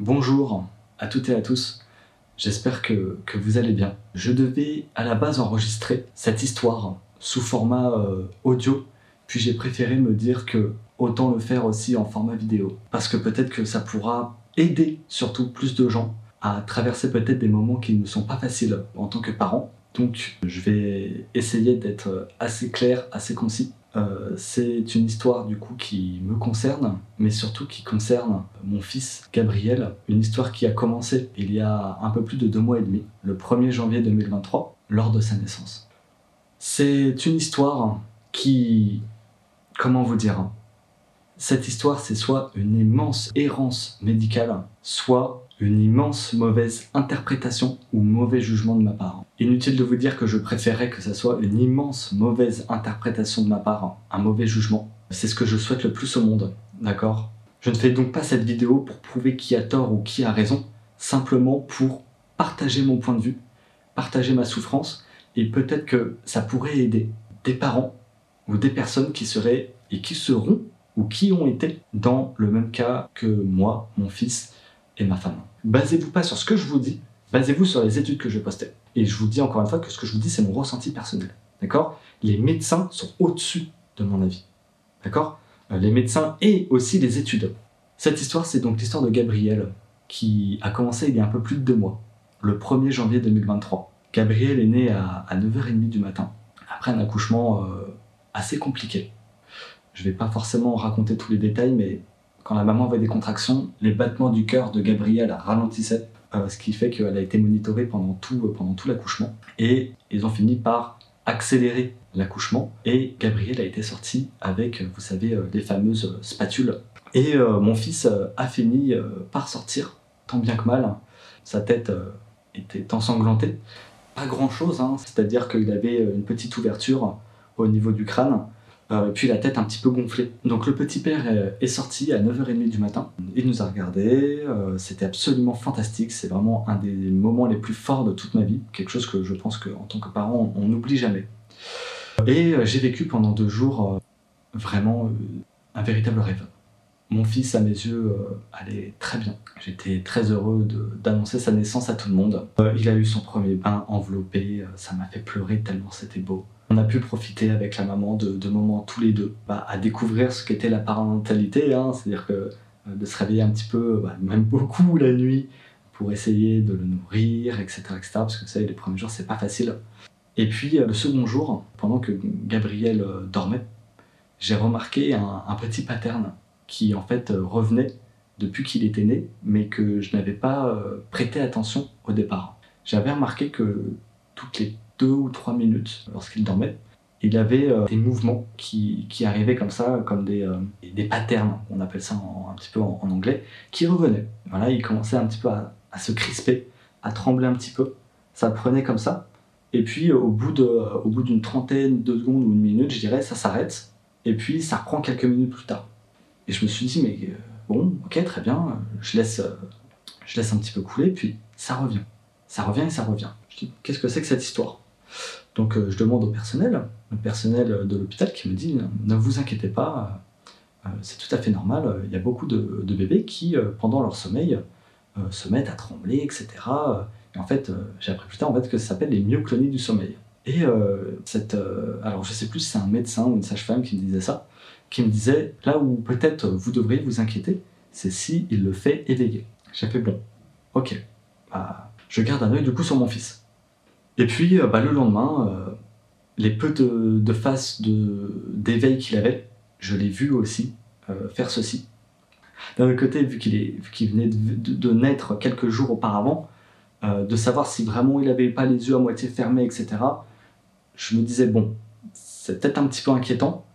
Bonjour à toutes et à tous, j'espère que, vous allez bien. Je devais à la base enregistrer cette histoire sous format euh, audio, puis j'ai préféré me dire que autant le faire aussi en format vidéo, parce que peut-être que ça pourra aider surtout plus de gens à traverser peut-être des moments qui ne sont pas faciles en tant que parent. Donc je vais essayer d'être assez clair, assez concis euh, c'est une histoire du coup qui me concerne, mais surtout qui concerne mon fils Gabriel. Une histoire qui a commencé il y a un peu plus de deux mois et demi, le 1er janvier 2023, lors de sa naissance. C'est une histoire qui... Comment vous dire Cette histoire, c'est soit une immense errance médicale, soit une immense mauvaise interprétation ou mauvais jugement de ma part. Inutile de vous dire que je préférerais que ça soit une immense mauvaise interprétation de ma part, un mauvais jugement. C'est ce que je souhaite le plus au monde, d'accord? Je ne fais donc pas cette vidéo pour prouver qui a tort ou qui a raison, simplement pour partager mon point de vue, partager ma souffrance, et peut-être que ça pourrait aider des parents ou des personnes qui seraient et qui seront ou qui ont été dans le même cas que moi, mon fils, et ma femme. Basez-vous pas sur ce que je vous dis, basez-vous sur les études que je postais. Et je vous dis encore une fois que ce que je vous dis, c'est mon ressenti personnel. D'accord? Les médecins sont au-dessus de mon avis. D'accord? Euh, Les médecins et aussi les études. Cette histoire, c'est donc l'histoire de Gabriel, qui a commencé il y a un peu plus de deux mois, le 1er janvier 2023. Gabriel est né à, 9h30 du matin, après un accouchement euh, assez compliqué. Je ne vais pas forcément raconter tous les détails, mais quand la maman avait des contractions, les battements du cœur de Gabrielle ralentissaient, euh, ce qui fait qu'elle a été monitorée pendant tout, euh, pendant tout l'accouchement. Et ils ont fini par accélérer l'accouchement et Gabrielle a été sortie avec, vous savez, les fameuses spatules. Et euh, mon fils a fini par sortir, tant bien que mal. Sa tête était ensanglantée. Pas grand chose, hein. c'est-à-dire qu'il avait une petite ouverture au niveau du crâne euh, puis la tête un petit peu gonflée. Donc le petit père est sorti à 9h30 du matin. Il nous a regardé, euh, c'était absolument fantastique. C'est vraiment un des moments les plus forts de toute ma vie. Quelque chose que je pense qu'en tant que parent, on n'oublie jamais. Et euh, j'ai vécu pendant deux jours vraiment un véritable rêve. Mon fils, à mes yeux, allait très bien. J'étais très heureux d'annoncer sa naissance à tout le monde. il a eu son premier bain enveloppé, ça m'a fait pleurer tellement c'était beau. On a pu profiter avec la maman de, moments tous les deux, bah, à découvrir ce qu'était la parentalité, hein, c'est-à-dire que euh, de se réveiller un petit peu, bah, même beaucoup la nuit, pour essayer de le nourrir, etc. etc. parce que vous savez, les premiers jours, c'est pas facile. Et puis, euh, le second jour, pendant que Gabriel euh, dormait, j'ai remarqué un, petit pattern qui, en fait, revenait depuis qu'il était né, mais que je n'avais pas prêté attention au départ. J'avais remarqué que toutes les deux ou trois minutes lorsqu'il dormait. Il avait euh, des mouvements qui, qui, arrivaient comme ça, comme des, euh, des patterns, on appelle ça un petit peu en, anglais, qui revenaient. Voilà, il commençait un petit peu à, se crisper, à trembler un petit peu. Ça prenait comme ça. Et puis au bout de, au bout d'une trentaine de secondes ou une minute, je dirais, ça s'arrête. Et puis ça reprend quelques minutes plus tard. Et je me suis dit, mais euh, bon, ok, très bien, je laisse, je laisse un petit peu couler, puis ça revient. Ça revient et ça revient. Je dis, qu'est-ce que c'est que cette histoire? Donc euh, je demande au personnel, le personnel de l'hôpital qui me dit ne vous inquiétez pas, euh, c'est tout à fait normal, il y a beaucoup de, bébés qui, euh, pendant leur sommeil, se mettent à trembler, etc. Et en fait, j'ai appris plus tard en fait, que ça s'appelle les myoclonies du sommeil. Et cette, alors je sais plus si c'est un médecin ou une sage-femme qui me disait ça, qui me disait là où peut-être vous devriez vous inquiéter, c'est si il le fait éveiller. J'ai fait bon, ok, bah, je garde un œil du coup sur mon fils. Et puis, euh, bah, le lendemain, euh, les peu de, de phases d'éveil qu'il avait, je l'ai vu aussi euh, faire ceci. D'un autre côté, vu qu'il venait de, naître quelques jours auparavant, de savoir si vraiment il n'avait pas les yeux à moitié fermés, etc., je me disais, bon, c'est peut-être un petit peu inquiétant,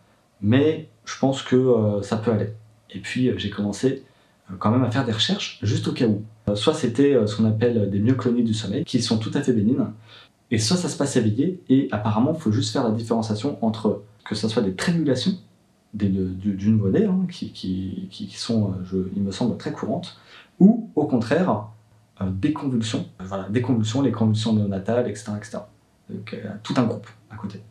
mais je pense que ça peut aller. Et puis j'ai commencé quand même à faire des recherches, juste au cas où. soit c'était ce qu'on appelle des myoclonies du sommeil, qui sont tout à fait bénines, et ça, ça se passe éveillé, et apparemment, il faut juste faire la différenciation entre que ce soit des trémulations d'une monnaie, hein, qui, qui, qui, sont, euh, il me semble, très courantes, ou au contraire, euh, des convulsions, voilà, des convulsions, les convulsions néonatales, etc. etc. Euh, tout un groupe à côté.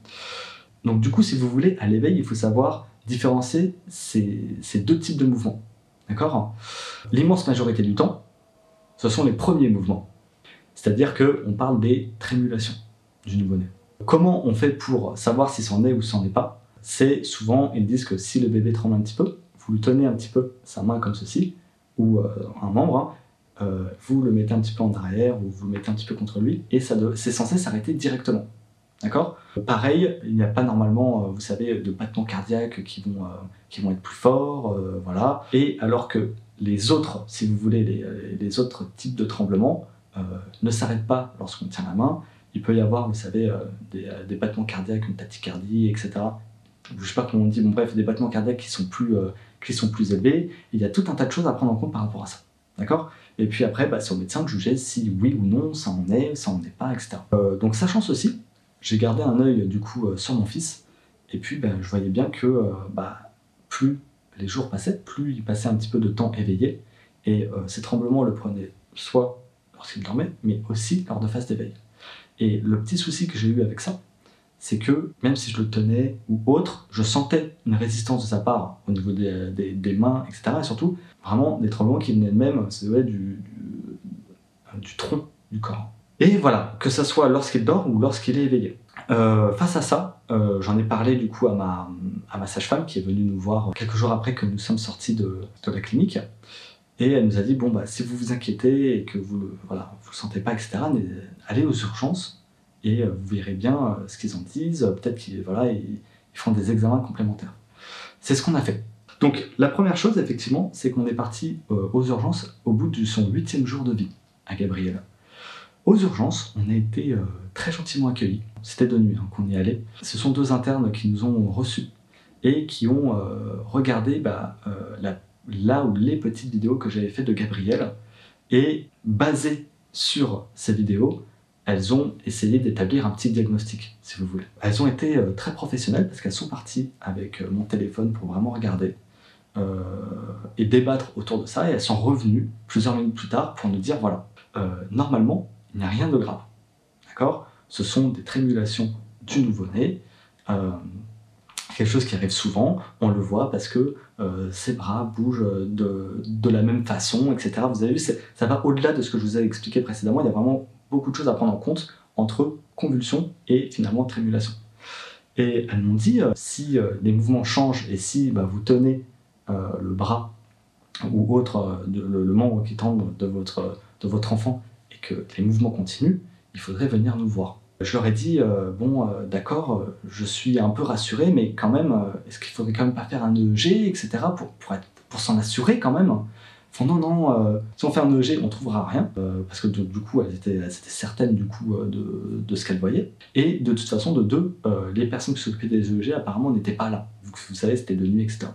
Donc du coup, si vous voulez, à l'éveil, il faut savoir différencier ces, ces deux types de mouvements. D'accord? L'immense majorité du temps, Ce sont les premiers mouvements. C'est-à-dire qu'on parle des trémulations du nouveau-né. Comment on fait pour savoir si c'en est ou c'en est pas? C'est souvent, ils disent que si le bébé tremble un petit peu, vous le tenez un petit peu sa main comme ceci, ou euh, un membre, hein, euh, vous le mettez un petit peu en arrière ou vous le mettez un petit peu contre lui et c'est censé s'arrêter directement. D'accord? Pareil, il n'y a pas normalement, euh, vous savez, de battements cardiaques qui vont, qui vont être plus forts, voilà. Et alors que les autres, si vous voulez, les autres types de tremblements ne s'arrêtent pas lorsqu'on tient la main, il peut y avoir, vous savez, des, des, battements cardiaques, une tachycardie, etc. Je ne sais pas comment on dit, bon bref, des battements cardiaques qui sont plus, qui sont plus élevés. Il y a tout un tas de choses à prendre en compte par rapport à ça. D'accord? Et puis après, bah, c'est au médecin de juger si oui ou non ça en est, ça en est pas, etc. Euh, donc sachant ceci, j'ai gardé un œil du coup euh, sur mon fils, et puis bah, je voyais bien que euh, bah, plus les jours passaient, plus il passait un petit peu de temps éveillé, et ces tremblements le prenaient soit lorsqu'il dormait, mais aussi lors de phases d'éveil. Et le petit souci que j'ai eu avec ça, c'est que même si je le tenais ou autre, je sentais une résistance de sa part au niveau des, mains, etc. Et surtout, vraiment des tremblements qui venaient même du, du, tronc du corps. Et voilà, que ce soit lorsqu'il dort ou lorsqu'il est éveillé. Euh, face à ça, euh, j'en ai parlé du coup à ma, sage-femme qui est venue nous voir quelques jours après que nous sommes sortis de la clinique. Et elle nous a dit, bon, bah, si vous vous inquiétez et que vous voilà, vous sentez pas, etc., allez aux urgences et euh, vous verrez bien euh, ce qu'ils en disent. Peut-être qu'ils voilà, ils, font des examens complémentaires. C'est ce qu'on a fait. Donc la première chose, effectivement, c'est qu'on est parti euh, aux urgences au bout de son huitième jour de vie à Gabriel. Aux urgences, on a été très gentiment accueillis. C'était de nuit hein, qu'on y allait. Ce sont deux internes qui nous ont reçus et qui ont regardé bah, la, là où les petites vidéos que j'avais faites de Gabriel et basé sur ces vidéos, elles ont essayé d'établir un petit diagnostic, si vous voulez. Elles ont été euh, très professionnelles parce qu'elles sont parties avec euh, mon téléphone pour vraiment regarder euh, et débattre autour de ça, et elles sont revenues plusieurs minutes plus tard pour nous dire, voilà, normalement, il n'y a rien de grave. D'accord? Ce sont des trémulations du nouveau-né, quelque chose qui arrive souvent, on le voit parce que ses bras bougent de, de, la même façon, etc. Vous avez vu, ça va au-delà de ce que je vous ai expliqué précédemment, il y a vraiment beaucoup de choses à prendre en compte entre convulsion et finalement trémulation. Et elles m'ont dit, euh, si euh, les mouvements changent et si bah, vous tenez euh, le bras ou autre, le, membre qui tombe de votre, de votre enfant et que les mouvements continuent, il faudrait venir nous voir. Je leur ai dit, bon, d'accord, je suis un peu rassuré, mais quand même, est-ce qu'il faudrait quand même pas faire un EEG, etc., pour, pour, pour s'en assurer quand même? Non, non, euh, si on fait un EEG, on trouvera rien, euh, parce que du coup, elles étaient, certaines du coup euh, de, ce qu'elles voyaient. Et de toute façon, de deux, les personnes qui s'occupaient des EEG apparemment n'étaient pas là. Vous, vous savez, c'était de nuit, etc.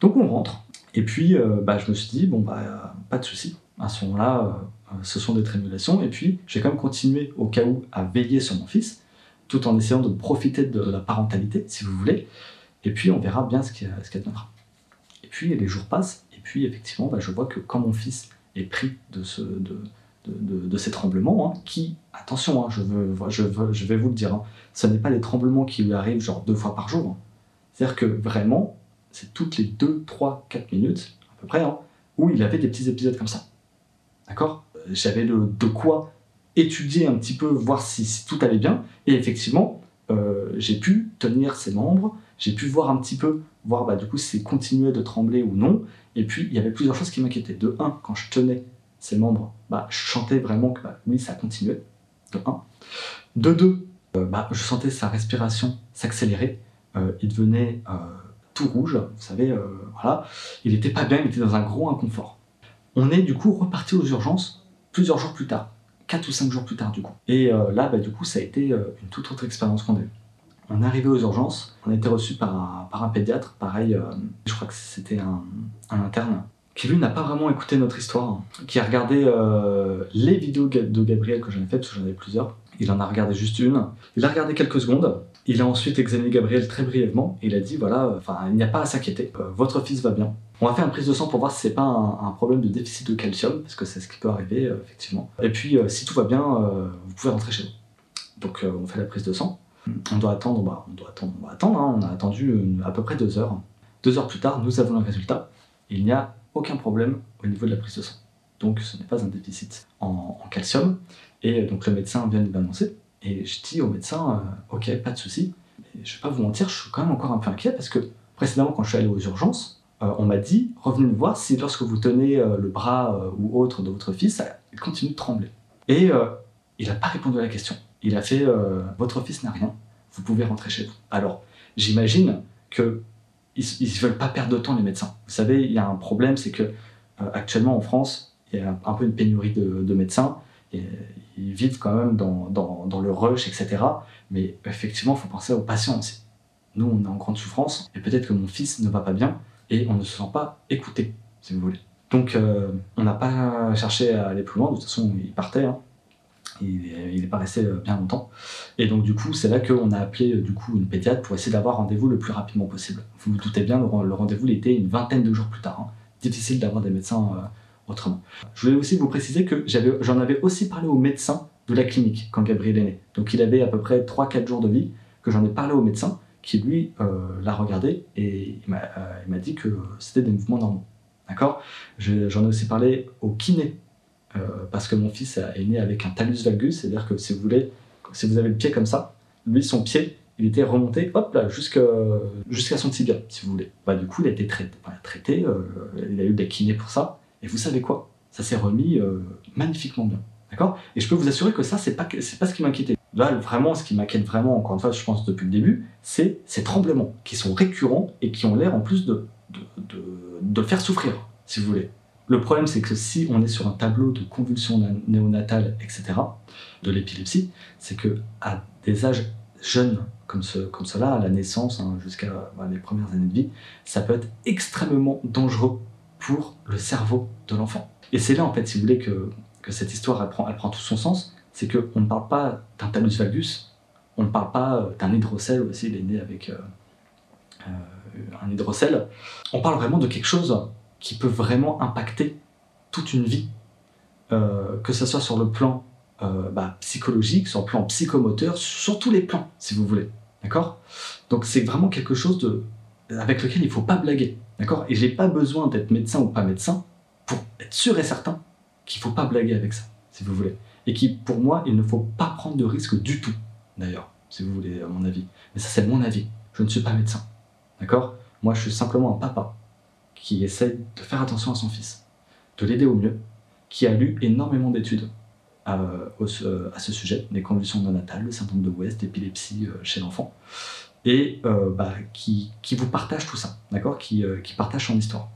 Donc on rentre. Et puis, bah, je me suis dit, bon, bah, pas de souci. À ce moment-là, ce sont des trémulations. Et puis, j'ai quand même continué au cas où à veiller sur mon fils, tout en essayant de profiter de la parentalité, si vous voulez. Et puis, on verra bien ce qui, ce adviendra. Et puis, les jours passent puis effectivement, bah, je vois que quand mon fils est pris de, de, de, ces tremblements, hein, qui, attention, hein, je, veux, je, vais vous le dire, hein, ce n'est pas les tremblements qui lui arrivent genre deux fois par jour. C'est-à-dire que vraiment, c'est toutes les deux, trois, quatre minutes, à peu près, où il avait des petits épisodes comme ça. D'accord? J'avais de quoi étudier un petit peu, voir si, tout allait bien, et effectivement, euh, j'ai pu tenir ses membres, j'ai pu voir un petit peu, voir bah, du coup si continuait de trembler ou non, et puis, il y avait plusieurs choses qui m'inquiétaient. De un, quand je tenais ses membres, bah, je sentais vraiment que bah, oui, ça continuait. De un. De deux, euh, je sentais sa respiration s'accélérer. Euh, il devenait tout rouge, vous savez, voilà. Il n'était pas bien, il était dans un gros inconfort. On est du coup reparti aux urgences plusieurs jours plus tard. 4 ou 5 jours plus tard du coup. Et là, bah, du coup, ça a été une toute autre expérience qu'on a eue. On est arrivé aux urgences, on a été reçu par un, pédiatre, pareil, euh, je crois que c'était un, interne, qui lui n'a pas vraiment écouté notre histoire, qui a regardé euh, les vidéos de Gabriel que j'en ai faites, parce que j'en avais plusieurs. Il en a regardé juste une. Il a regardé quelques secondes. Il a ensuite examiné Gabriel très brièvement et il a dit voilà, enfin, il n'y a pas à s'inquiéter. Euh, votre fils va bien. On va faire une prise de sang pour voir si c'est pas un, problème de déficit de calcium, parce que c'est ce qui peut arriver effectivement. Et puis si tout va bien, vous pouvez rentrer chez vous. Donc on fait la prise de sang. On doit attendre, bah, on doit attendre, on va hein. on a attendu euh, à peu près deux heures. Deux heures plus tard, nous avons le résultat. il n'y a aucun problème au niveau de la prise de sang. donc ce n'est pas un déficit en, calcium. Et donc le médecin vient de l'annoncer. Et je dis au médecin, ok, pas de souci. Mais je vais pas vous mentir, je suis quand même encore un peu inquiet parce que précédemment, quand je suis allé aux urgences, on m'a dit, revenez me voir si lorsque vous tenez le bras ou autre de votre fils, il continue de trembler. Et il n'a pas répondu à la question. Il a fait, votre fils n'a rien, vous pouvez rentrer chez vous. Alors, j'imagine que ils veulent pas perdre de temps, les médecins. Vous savez, il y a un problème, c'est que euh, actuellement en France, il y a un peu une pénurie de, médecins. Et ils vivent quand même dans, dans, le rush, etc. Mais effectivement, il faut penser aux patients aussi. Nous, on est en grande souffrance, et peut-être que mon fils ne va pas bien, et on ne se sent pas écouté, si vous voulez. Donc, euh, on n'a pas cherché à aller plus loin, de toute façon, il partait. Hein il n'est pas resté euh, bien longtemps. Et donc du coup, c'est là qu'on a appelé euh, du coup une pédiatre pour essayer d'avoir rendez-vous le plus rapidement possible. Vous vous doutez bien, le, rendez-vous était une vingtaine de jours plus tard. Hein. Difficile d'avoir des médecins euh, autrement. Je voulais aussi vous préciser que j'en avais, aussi parlé au médecin de la clinique quand Gabriel est né. Donc il avait à peu près 3-4 jours de vie, que j'en ai parlé au médecin, qui lui l'a regardé et il m'a dit que c'était des mouvements normaux. D'accord? J'en ai aussi parlé au kiné euh, parce que mon fils est né avec un talus valgus, c'est-à-dire que si vous voulez, si vous avez le pied comme ça, lui, son pied, il était remonté, hop là, jusqu'à son tibia, si vous voulez. Bah, du coup, il a été traité, traité euh, il a eu des kinés pour ça, et vous savez quoi? Ça s'est remis euh, magnifiquement bien. D'accord? Et je peux vous assurer que ça, c'est pas, pas ce qui m'inquiétait. Là, vraiment, ce qui m'inquiète vraiment, encore une fois, je pense depuis le début, c'est ces tremblements qui sont récurrents et qui ont l'air en plus de, de, de, faire souffrir, si vous voulez. Le problème, c'est que si on est sur un tableau de convulsions néonatales, etc., de l'épilepsie, c'est que à des âges jeunes comme, comme cela, à la naissance, hein, jusqu'à bah, les premières années de vie, ça peut être extrêmement dangereux pour le cerveau de l'enfant. Et c'est là, en fait, si vous voulez, que, cette histoire, elle prend, tout son sens, c'est qu'on ne parle pas d'un talus valgus, on ne parle pas euh, d'un hydrocèle aussi, il est né avec euh, euh, un hydrocèle, on parle vraiment de quelque chose qui peut vraiment impacter toute une vie, que ce soit sur le plan bah, psychologique, sur le plan psychomoteur, sur tous les plans, si vous voulez. D'accord? Donc c'est vraiment quelque chose avec lequel il ne faut pas blaguer. D'accord? Et j'ai pas besoin d'être médecin ou pas médecin pour être sûr et certain qu'il faut pas blaguer avec ça, si vous voulez. Et qui, pour moi, il ne faut pas prendre de risque du tout, d'ailleurs, si vous voulez, à mon avis. Mais ça, c'est mon avis. Je ne suis pas médecin. D'accord? Moi, je suis simplement un papa qui essaie de faire attention à son fils, de l'aider au mieux, qui a lu énormément d'études à, euh, à, ce sujet, les convulsions néonatales, le syndrome de West, l'épilepsie euh, chez l'enfant, et euh, bah, qui, vous partage tout ça, d'accord? Qui, qui, partage son histoire.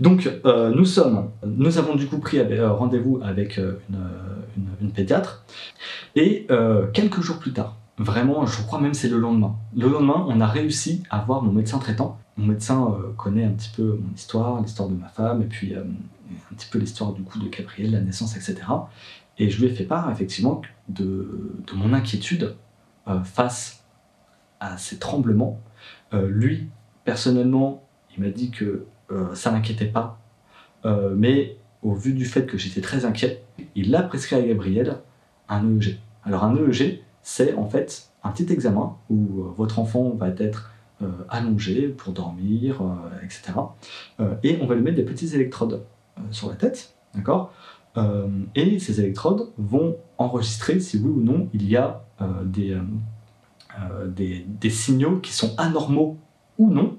Donc, nous sommes, nous avons du coup pris rendez-vous avec une, pédiatre, et quelques jours plus tard, vraiment, je crois même c'est le lendemain, le lendemain, on a réussi à voir mon médecin traitant mon médecin euh, connaît un petit peu mon histoire, l'histoire de ma femme, et puis euh, un petit peu l'histoire du coup de Gabriel, la naissance, etc. Et je lui ai fait part effectivement de, de mon inquiétude euh, face à ces tremblements. lui, personnellement, il m'a dit que ça n'inquiétait pas, mais au vu du fait que j'étais très inquiet, il a prescrit à Gabriel un EEG. Alors un EEG, c'est en fait un petit examen où votre enfant va être euh, allongé pour dormir, euh, etc. Euh, et on va lui mettre des petits électrodes sur la tête, d'accord? Et ces électrodes vont enregistrer si oui ou non il y a des, des, des, signaux qui sont anormaux ou non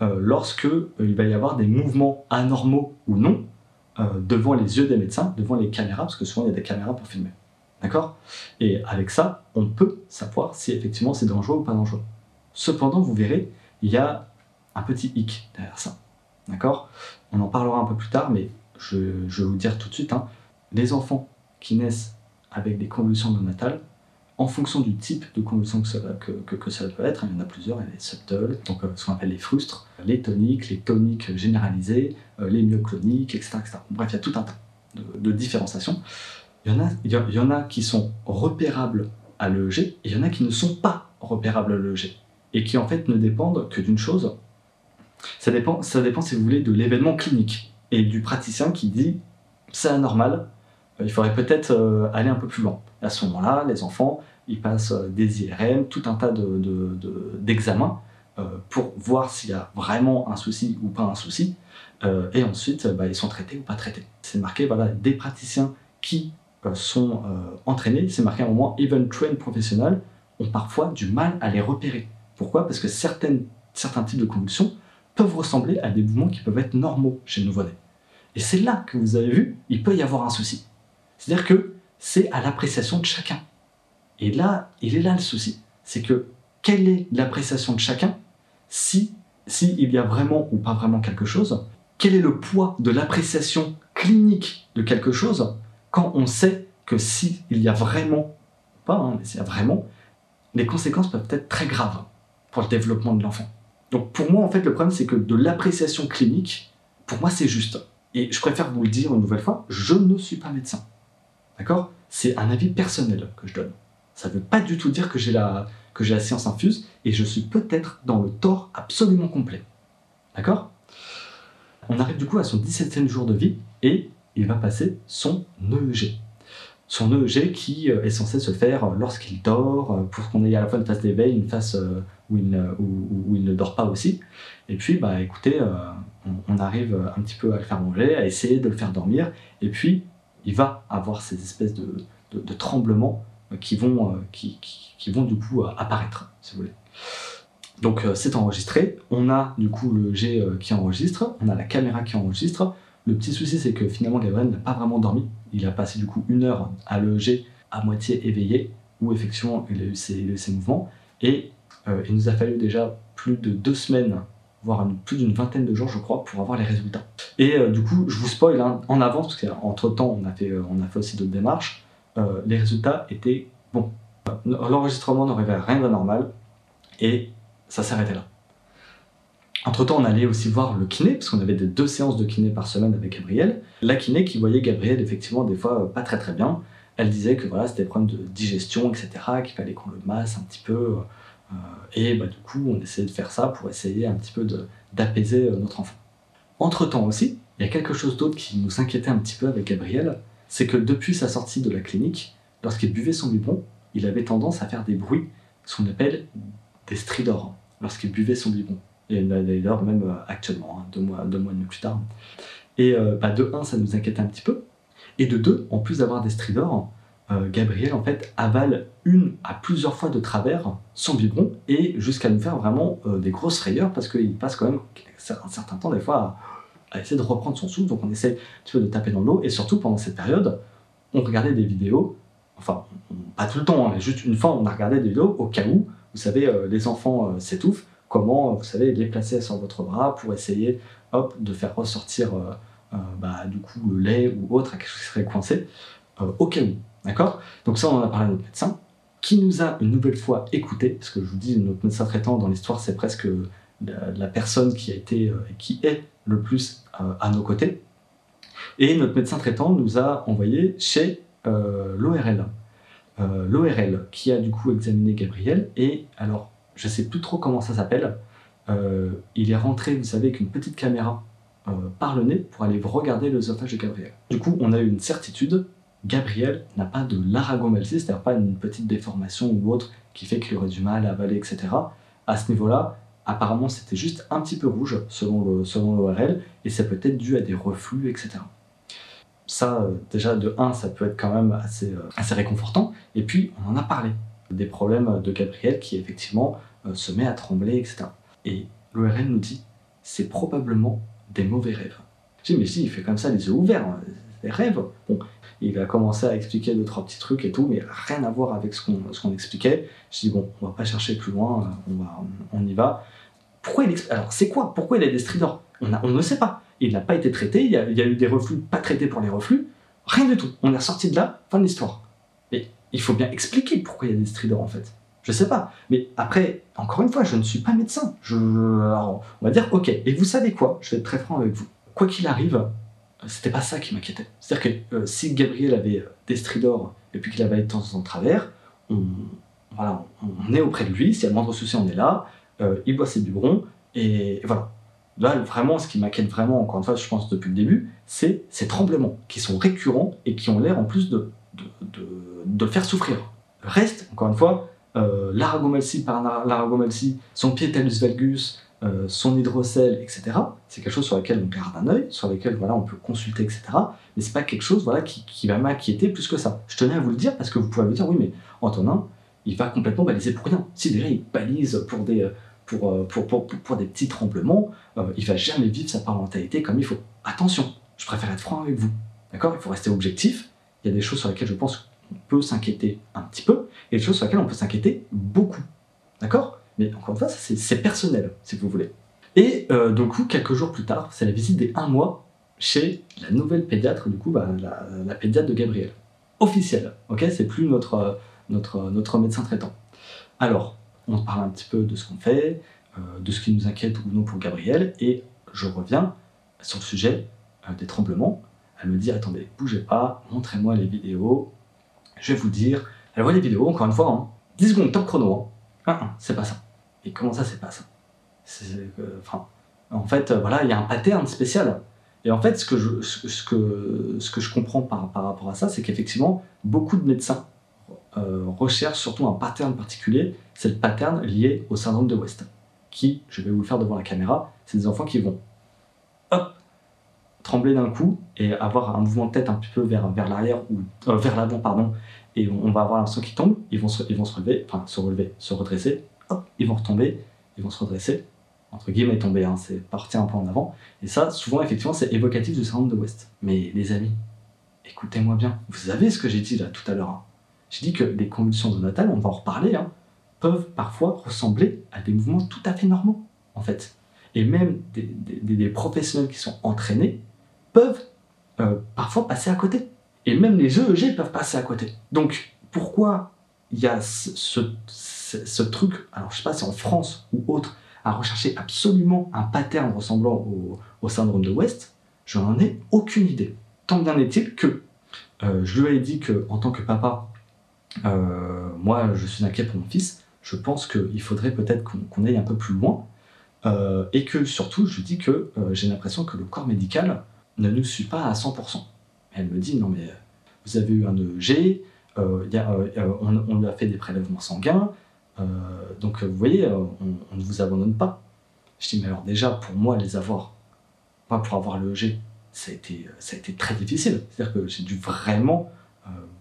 lorsque il va y avoir des mouvements anormaux ou non devant les yeux des médecins, devant les caméras, parce que souvent il y a des caméras pour filmer. D'accord? Et avec ça, on peut savoir si effectivement c'est dangereux ou pas dangereux. Cependant, vous verrez, il y a un petit hic derrière ça. D'accord? On en parlera un peu plus tard, mais je, vais vous dire tout de suite, hein, les enfants qui naissent avec des convulsions néonatales, en fonction du type de convulsion que ça, peut être, hein, il y en a plusieurs, il y a les subtles, donc euh, ce qu'on appelle les frustres, les toniques, les toniques généralisés, euh, les myocloniques, etc., Bref, il y a tout un tas de, différenciations. Il y, en a, qui sont repérables à l'EEG et il y en a qui ne sont pas repérables à l'EEG et qui en fait ne dépendent que d'une chose. Ça dépend, ça dépend, si vous voulez, de l'événement clinique et du praticien qui dit c'est anormal, euh, il faudrait peut-être aller un peu plus loin. À ce moment-là, les enfants, ils passent euh, des IRM, tout un tas d'examens de, de, pour voir s'il y a vraiment un souci ou pas un souci. Euh, et ensuite, bah, ils sont traités ou pas traités. C'est marqué, voilà, des praticiens qui euh, sont euh, entraînés, c'est marqué à un moment, even trained professionnels, ont parfois du mal à les repérer. Pourquoi? Parce que certaines, certains types de convulsions peuvent ressembler à des mouvements qui peuvent être normaux chez le nouveau-né. Et c'est là que vous avez vu, il peut y avoir un souci. C'est-à-dire que c'est à l'appréciation de chacun. Et là, il est là le souci. C'est que quelle est l'appréciation de chacun si, si il y a vraiment ou pas vraiment quelque chose Quel est le poids de l'appréciation clinique de quelque chose quand on sait que s'il il y a vraiment, pas, hein, mais s'il y a vraiment, les conséquences peuvent être très graves pour le développement de l'enfant. Donc pour moi, en fait, le problème, c'est que de l'appréciation clinique, pour moi, c'est juste. Et je préfère vous le dire une nouvelle fois, je ne suis pas médecin. D'accord? C'est un avis personnel que je donne. Ça ne veut pas du tout dire que j'ai la, la science infuse et je suis peut-être dans le tort absolument complet. D'accord? On arrive du coup à son 17e jour de vie et il va passer son EEG. Son EEG qui euh, est censé se faire lorsqu'il dort, euh, pour qu'on ait à la fois une phase d'éveil, une phase euh, où il, ne, où, il, ne, dort pas aussi. Et puis, bah, écoutez, on, arrive un petit peu à le faire manger, à essayer de le faire dormir. Et puis, il va avoir ces espèces de, tremblements qui vont, qui, vont du coup apparaître, si vous voulez. Donc c'est enregistré, on a du coup le G qui enregistre, on a la caméra qui enregistre, le petit souci, c'est que finalement, Gabriel n'a pas vraiment dormi. Il a passé du coup une heure à l'EG à moitié éveillé, où effectivement il a eu ses, mouvements. Et euh, il nous a fallu déjà plus de deux semaines, voire plus d'une vingtaine de jours, je crois, pour avoir les résultats. Et euh, du coup, je vous spoil hein, en avance, parce qu'entre temps, on a fait, euh, on a fait aussi d'autres démarches. les résultats étaient bons. L'enregistrement n'aurait rien d'anormal, et ça s'arrêtait là. Entre-temps, on allait aussi voir le kiné, parce qu'on avait des deux séances de kiné par semaine avec Gabriel. La kiné qui voyait Gabriel effectivement des fois euh, pas très très bien. Elle disait que voilà, c'était des problèmes de digestion, etc., qu'il fallait qu'on le masse un petit peu. Euh, et bah, du coup, on essayait de faire ça pour essayer un petit peu d'apaiser euh, notre enfant. Entre-temps aussi, il y a quelque chose d'autre qui nous inquiétait un petit peu avec Gabriel, c'est que depuis sa sortie de la clinique, lorsqu'il buvait son biberon, il avait tendance à faire des bruits, ce qu'on appelle des stridors, lorsqu'il buvait son biberon. Et d'ailleurs, même euh, actuellement, hein, deux, mois, deux mois plus tard. Et bah, de un, ça nous inquiète un petit peu. Et de deux, en plus d'avoir des stridors, euh, Gabriel en fait avale une à plusieurs fois de travers son biberon et jusqu'à nous faire vraiment des grosses frayeurs parce qu'il passe quand même un certain temps des fois à, essayer de reprendre son souffle donc on essaie un petit peu de taper dans l'eau et surtout pendant cette période on regardait des vidéos enfin pas tout le temps hein, mais juste une fois on a regardé des vidéos au cas où vous savez les enfants s'étouffent comment, vous savez, les placer sur votre bras pour essayer hop, de faire ressortir euh, euh, bah, du coup le lait ou autre, quelque chose qui serait coincé, euh, au cas où. D'accord? Donc ça, on en a parlé à notre médecin, qui nous a une nouvelle fois écouté, parce que je vous dis, notre médecin traitant dans l'histoire, c'est presque la, personne qui a été qui est le plus à nos côtés. Et notre médecin traitant nous a envoyé chez l'ORL. L'ORL qui a du coup examiné Gabriel. Et alors, je sais plus trop comment ça s'appelle. Euh, il est rentré, vous savez, avec une petite caméra euh, par le nez pour aller regarder l'œsophage de Gabriel. Du coup, on a eu une certitude, Gabriel n'a pas de laragomalcie, c'est-à-dire pas une petite déformation ou autre qui fait qu'il aurait du mal à avaler, etc. À ce niveau-là, apparemment, c'était juste un petit peu rouge selon le selon l'ORL, et c'est peut-être dû à des reflux, etc. Ça, euh, déjà, de 1, ça peut être quand même assez, assez réconfortant, et puis on en a parlé des problèmes de Gabriel qui effectivement euh, se met à trembler, etc. Et l'ORL nous dit, c'est probablement des mauvais rêves. Je dis, mais si, il fait comme ça, les yeux ouverts, hein, rêves. Bon, il va commencer à expliquer deux, trois petits trucs et tout, mais rien à voir avec ce qu'on expliquait. Je dis, bon, on va pas chercher plus loin, on, va, on, y va. Pourquoi il Alors, c'est quoi Pourquoi il a des stridors? On, on, ne sait pas. Il n'a pas été traité, il y, a, a, eu des reflux pas traités pour les reflux. Rien du tout. On est sorti de là, fin de l'histoire. Et il faut bien expliquer pourquoi il y a des stridors en fait. Je sais pas. Mais après, encore une fois, je ne suis pas médecin. Je, on va dire, ok. Et vous savez quoi? Je vais être très franc avec vous. Quoi qu'il arrive, c'était pas ça qui m'inquiétait. C'est-à-dire que euh, si Gabriel avait euh, des stridors et puis qu'il avait de temps en travers, on, voilà, on est auprès de lui. S'il y a le moindre souci, on est là. Euh, il boit ses biberons et, voilà. Là, vraiment, ce qui m'inquiète vraiment, encore une fois, je pense depuis le début, c'est ces tremblements qui sont récurrents et qui ont l'air en plus de, de, le faire souffrir. Reste, encore une fois, euh, l'aragomalcie par l'aragomalcie, son pied talus valgus, euh, son hydrocèle, etc. C'est quelque chose sur lequel on garde un œil, sur lequel voilà, on peut consulter, etc. Mais c'est pas quelque chose voilà, qui, va m'inquiéter plus que ça. Je tenais à vous le dire parce que vous pouvez me dire, oui, mais Antonin, il va complètement baliser pour rien. Si déjà il balise pour des, pour, euh, pour, pour, pour, des petits tremblements, euh, il va jamais vivre sa parentalité comme il faut. Attention, je préfère être franc avec vous. D'accord? Il faut rester objectif. Il y a des choses sur lesquelles je pense qu'on peut s'inquiéter un petit peu, et des choses sur lesquelles on peut s'inquiéter beaucoup. D'accord? Mais encore une fois, c'est personnel, si vous voulez. Et euh, donc, quelques jours plus tard, c'est la visite des un mois chez la nouvelle pédiatre, du coup, bah, la, la, pédiatre de Gabriel. Officielle, ok? C'est plus notre, notre, notre médecin traitant. Alors, on parle un petit peu de ce qu'on fait, euh, de ce qui nous inquiète ou non pour Gabriel, et je reviens sur le sujet euh, des tremblements. Elle me dit attendez, bougez pas, montrez-moi les vidéos, je vais vous dire. Elle voit les vidéos, encore une fois, hein. 10 secondes, top chrono. Hein. Ah, c'est pas ça. Et comment ça, c'est pas ça Enfin, en fait, voilà, il y a un pattern spécial. Et en fait, ce que je, ce que, ce que je comprends par, par rapport à ça, c'est qu'effectivement, beaucoup de médecins euh, recherchent surtout un pattern particulier, c'est le pattern lié au syndrome de West, qui, je vais vous le faire devant la caméra, c'est des enfants qui vont hop, trembler d'un coup et avoir un mouvement de tête un petit peu vers, vers l'arrière ou euh, vers l'avant, pardon, et on, va avoir l'impression qu'ils tombent, ils vont, ils vont se relever, enfin se relever, se redresser, ils vont retomber, ils vont se redresser, entre guillemets tomber, hein, c'est partir un peu en avant. Et ça, souvent, effectivement, c'est évocatif du syndrome de West. Mais les amis, écoutez-moi bien, vous savez ce que j'ai dit là tout à l'heure. Hein. J'ai dit que les convulsions zonatales, on va en reparler, hein, peuvent parfois ressembler à des mouvements tout à fait normaux, en fait. Et même des, professionnels qui sont entraînés peuvent euh, parfois passer à côté. Et même les EEG peuvent passer à côté. Donc, pourquoi il y a ce, truc, alors je sais pas si en France ou autre, à rechercher absolument un pattern ressemblant au, syndrome de West, je n'en ai aucune idée. Tant bien est-il que euh, je lui ai dit que, en tant que papa, euh, moi je suis inquiet pour mon fils, je pense qu'il faudrait peut-être qu'on aille un peu plus loin, euh, et que surtout je lui dis que j'ai l'impression que le corps médical ne nous suit pas à 100%. Elle me dit, non mais vous avez eu un EEG, on, on, lui a fait des prélèvements sanguins, donc vous voyez, on, on, ne vous abandonne pas. Je dis, mais alors déjà, pour moi, les avoir, pas pour avoir l'EEG, ça a été, ça a été très difficile. C'est-à-dire que j'ai dû vraiment